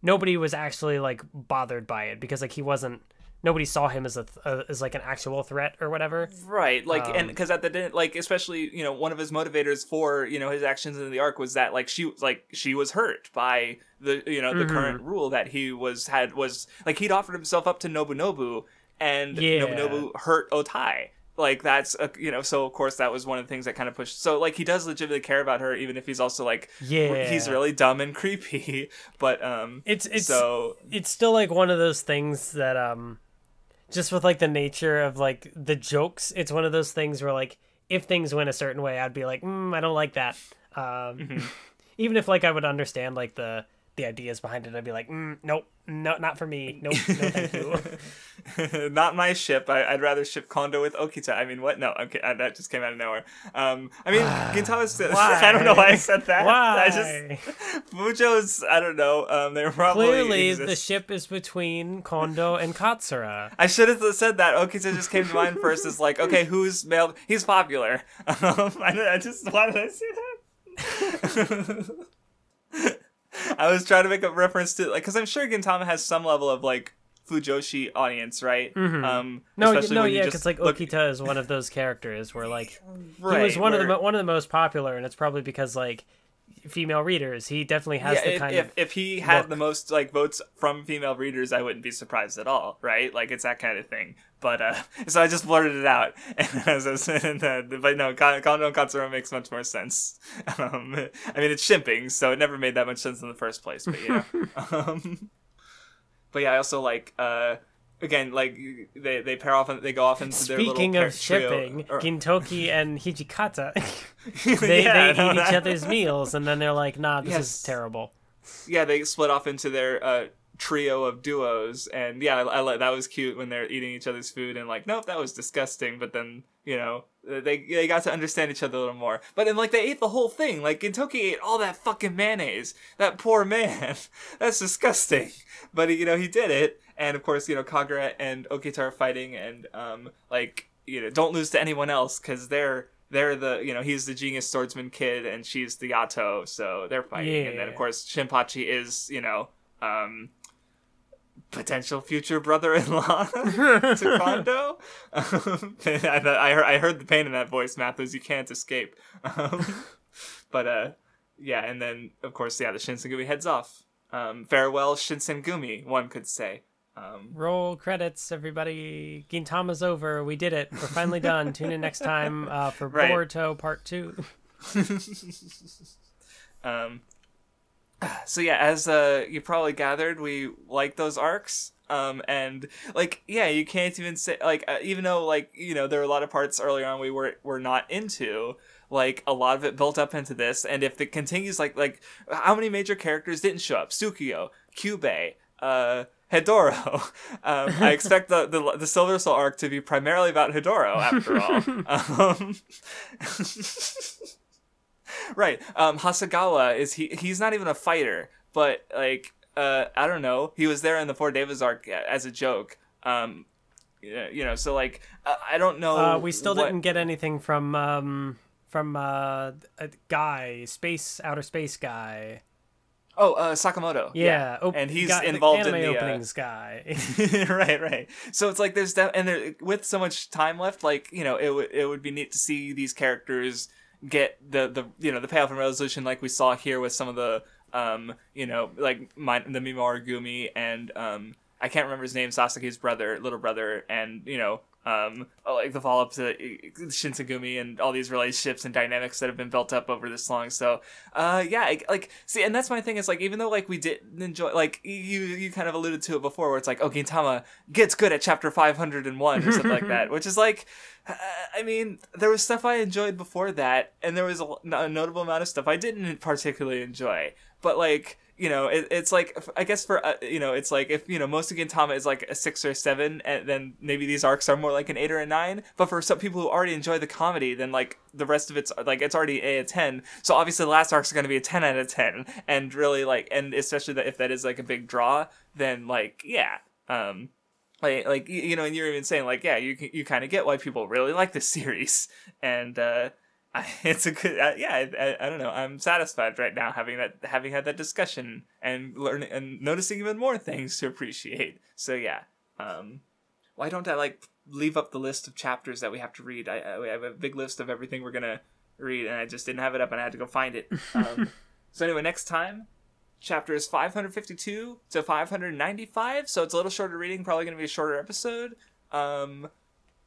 nobody was actually like bothered by it because like he wasn't nobody saw him as a, a as like an actual threat or whatever. Right. Like, um, and because at the like, especially you know, one of his motivators for you know his actions in the arc was that like she like she was hurt by the you know the mm-hmm. current rule that he was had was like he'd offered himself up to Nobunobu and yeah. Nobunobu hurt Otae like that's a, you know so of course that was one of the things that kind of pushed so like he does legitimately care about her even if he's also like yeah he's really dumb and creepy but um it's it's so it's still like one of those things that um just with like the nature of like the jokes it's one of those things where like if things went a certain way i'd be like mm, i don't like that um mm-hmm. even if like i would understand like the the ideas behind it, I'd be like, mm, nope, no, not for me. Nope, no, thank you. not my ship. I, would rather ship Kondo with Okita. I mean, what? No, okay, uh, that just came out of nowhere. Um, I mean, Gintama. I don't know why I said that. Why? I just Fujo's. I don't know. Um, they're probably clearly exist. the ship is between Kondo and Katsura. I should have said that. Okita just came to mind first. Is like, okay, who's male? He's popular. Um, I, I just why did I say that? I was trying to make a reference to like because I'm sure Gintama has some level of like Fujoshi audience, right? Mm-hmm. Um, no, no, yeah, because like look... Okita is one of those characters where like right, he was one where... of the one of the most popular, and it's probably because like female readers. He definitely has yeah, the if, kind if, of. If he had look. the most like votes from female readers, I wouldn't be surprised at all, right? Like it's that kind of thing. But uh, so I just blurted it out, and as I was saying, uh, but no, Kondo and Katsura makes much more sense. Um, I mean, it's shimping, so it never made that much sense in the first place. But yeah, um, but yeah, I also like. Uh, again, like they they pair off and they go off into. Speaking their of shipping, or... Gintoki and Hijikata, they yeah, they no, eat that... each other's meals, and then they're like, "Nah, this yes. is terrible." Yeah, they split off into their uh, trio of duos, and yeah, I, I, that was cute when they're eating each other's food, and like, nope, that was disgusting. But then you know they they got to understand each other a little more. But then like they ate the whole thing. Like Gintoki ate all that fucking mayonnaise. That poor man. That's disgusting. But you know he did it and of course you know Kagura and Okita are fighting, and um, like you know don't lose to anyone else because they're they're the you know he's the genius swordsman kid and she's the Yato, so they're fighting, yeah. and then of course Shinpachi is you know um, potential future brother-in-law to Kondo. Um, I, I, heard, I heard the pain in that voice, Mathwiz. You can't escape. Um, but uh, yeah, and then of course, yeah, the Shinsengumi heads off. Um, farewell, Shinsengumi, one could say. Um, Roll credits, everybody. Gintama's over. We did it. We're finally done. Tune in next time uh, for right. Boruto Part 2. um, so, yeah, as uh, you probably gathered, we like those arcs. Um, and like, yeah, you can't even say like, uh, even though like you know there were a lot of parts earlier on we were were not into, like a lot of it built up into this. And if it continues, like like how many major characters didn't show up? Tsukuyo, Kyubey, uh, Hedoro. Um, I expect the, the, the Silver Soul arc to be primarily about Hedoro, after all. um, right. Um, Hasegawa is he? He's not even a fighter, but like uh, I don't know. He was there in the Four Devas arc as a joke. Um, you know, so like I don't know. Uh, we still what... didn't get anything from um, from uh, a guy, space outer space guy. Oh, uh, Sakamoto. Yeah, op- and he's guy- the involved in anime the uh, openings guy. right, right. So it's like there's that, and there, with so much time left, like you know, it would it would be neat to see these characters get the the you know the payoff and resolution like we saw here with some of the um you know like my, the Mimawarigumi and um I can't remember his name Sasaki's brother little brother and you know um like the follow up to Shinsengumi and all these relationships and dynamics that have been built up over this long. So uh yeah like see and that's my thing is like even though like we didn't enjoy like you you kind of alluded to it before where it's like oh Gintama gets good at chapter 501 or something like that which is like uh, I mean there was stuff I enjoyed before that and there was a, a notable amount of stuff I didn't particularly enjoy but like you know it, it's like I guess for uh, you know it's like if you know most of Gintama is like a six or a seven and then maybe these arcs are more like an eight or a nine but for some people who already enjoy the comedy then like the rest of it's like it's already a, a 10 so obviously the last arc's are going to be a 10 out of 10 and really like and especially that if that is like a big draw then like yeah um like like you know and you're even saying like yeah you you kind of get why people really like this series and uh it's a good uh, yeah I, I, I don't know. I'm satisfied right now having that having had that discussion and learning and noticing even more things to appreciate. So yeah um why don't i like leave up the list of chapters that we have to read? I, I have a big list of everything we're gonna read and i just didn't have it up and i had to go find it. Um, so anyway next time chapters 552 to 595 so it's a little shorter reading probably going to be a shorter episode. Um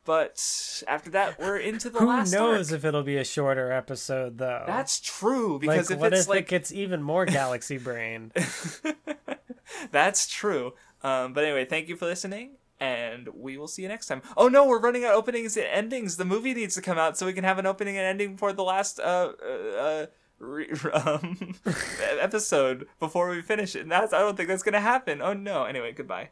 but after that we're into the Who last knows arc. if it'll be a shorter episode though? that's true like because if what it's if like it gets even more galaxy brain? that's true um but anyway thank you for listening and we will see you next time. Oh no, we're running out openings and endings. The movie needs to come out so we can have an opening and ending for the last uh uh, uh re- um, episode before we finish it. And that's I don't think that's gonna happen. Oh no. Anyway, goodbye.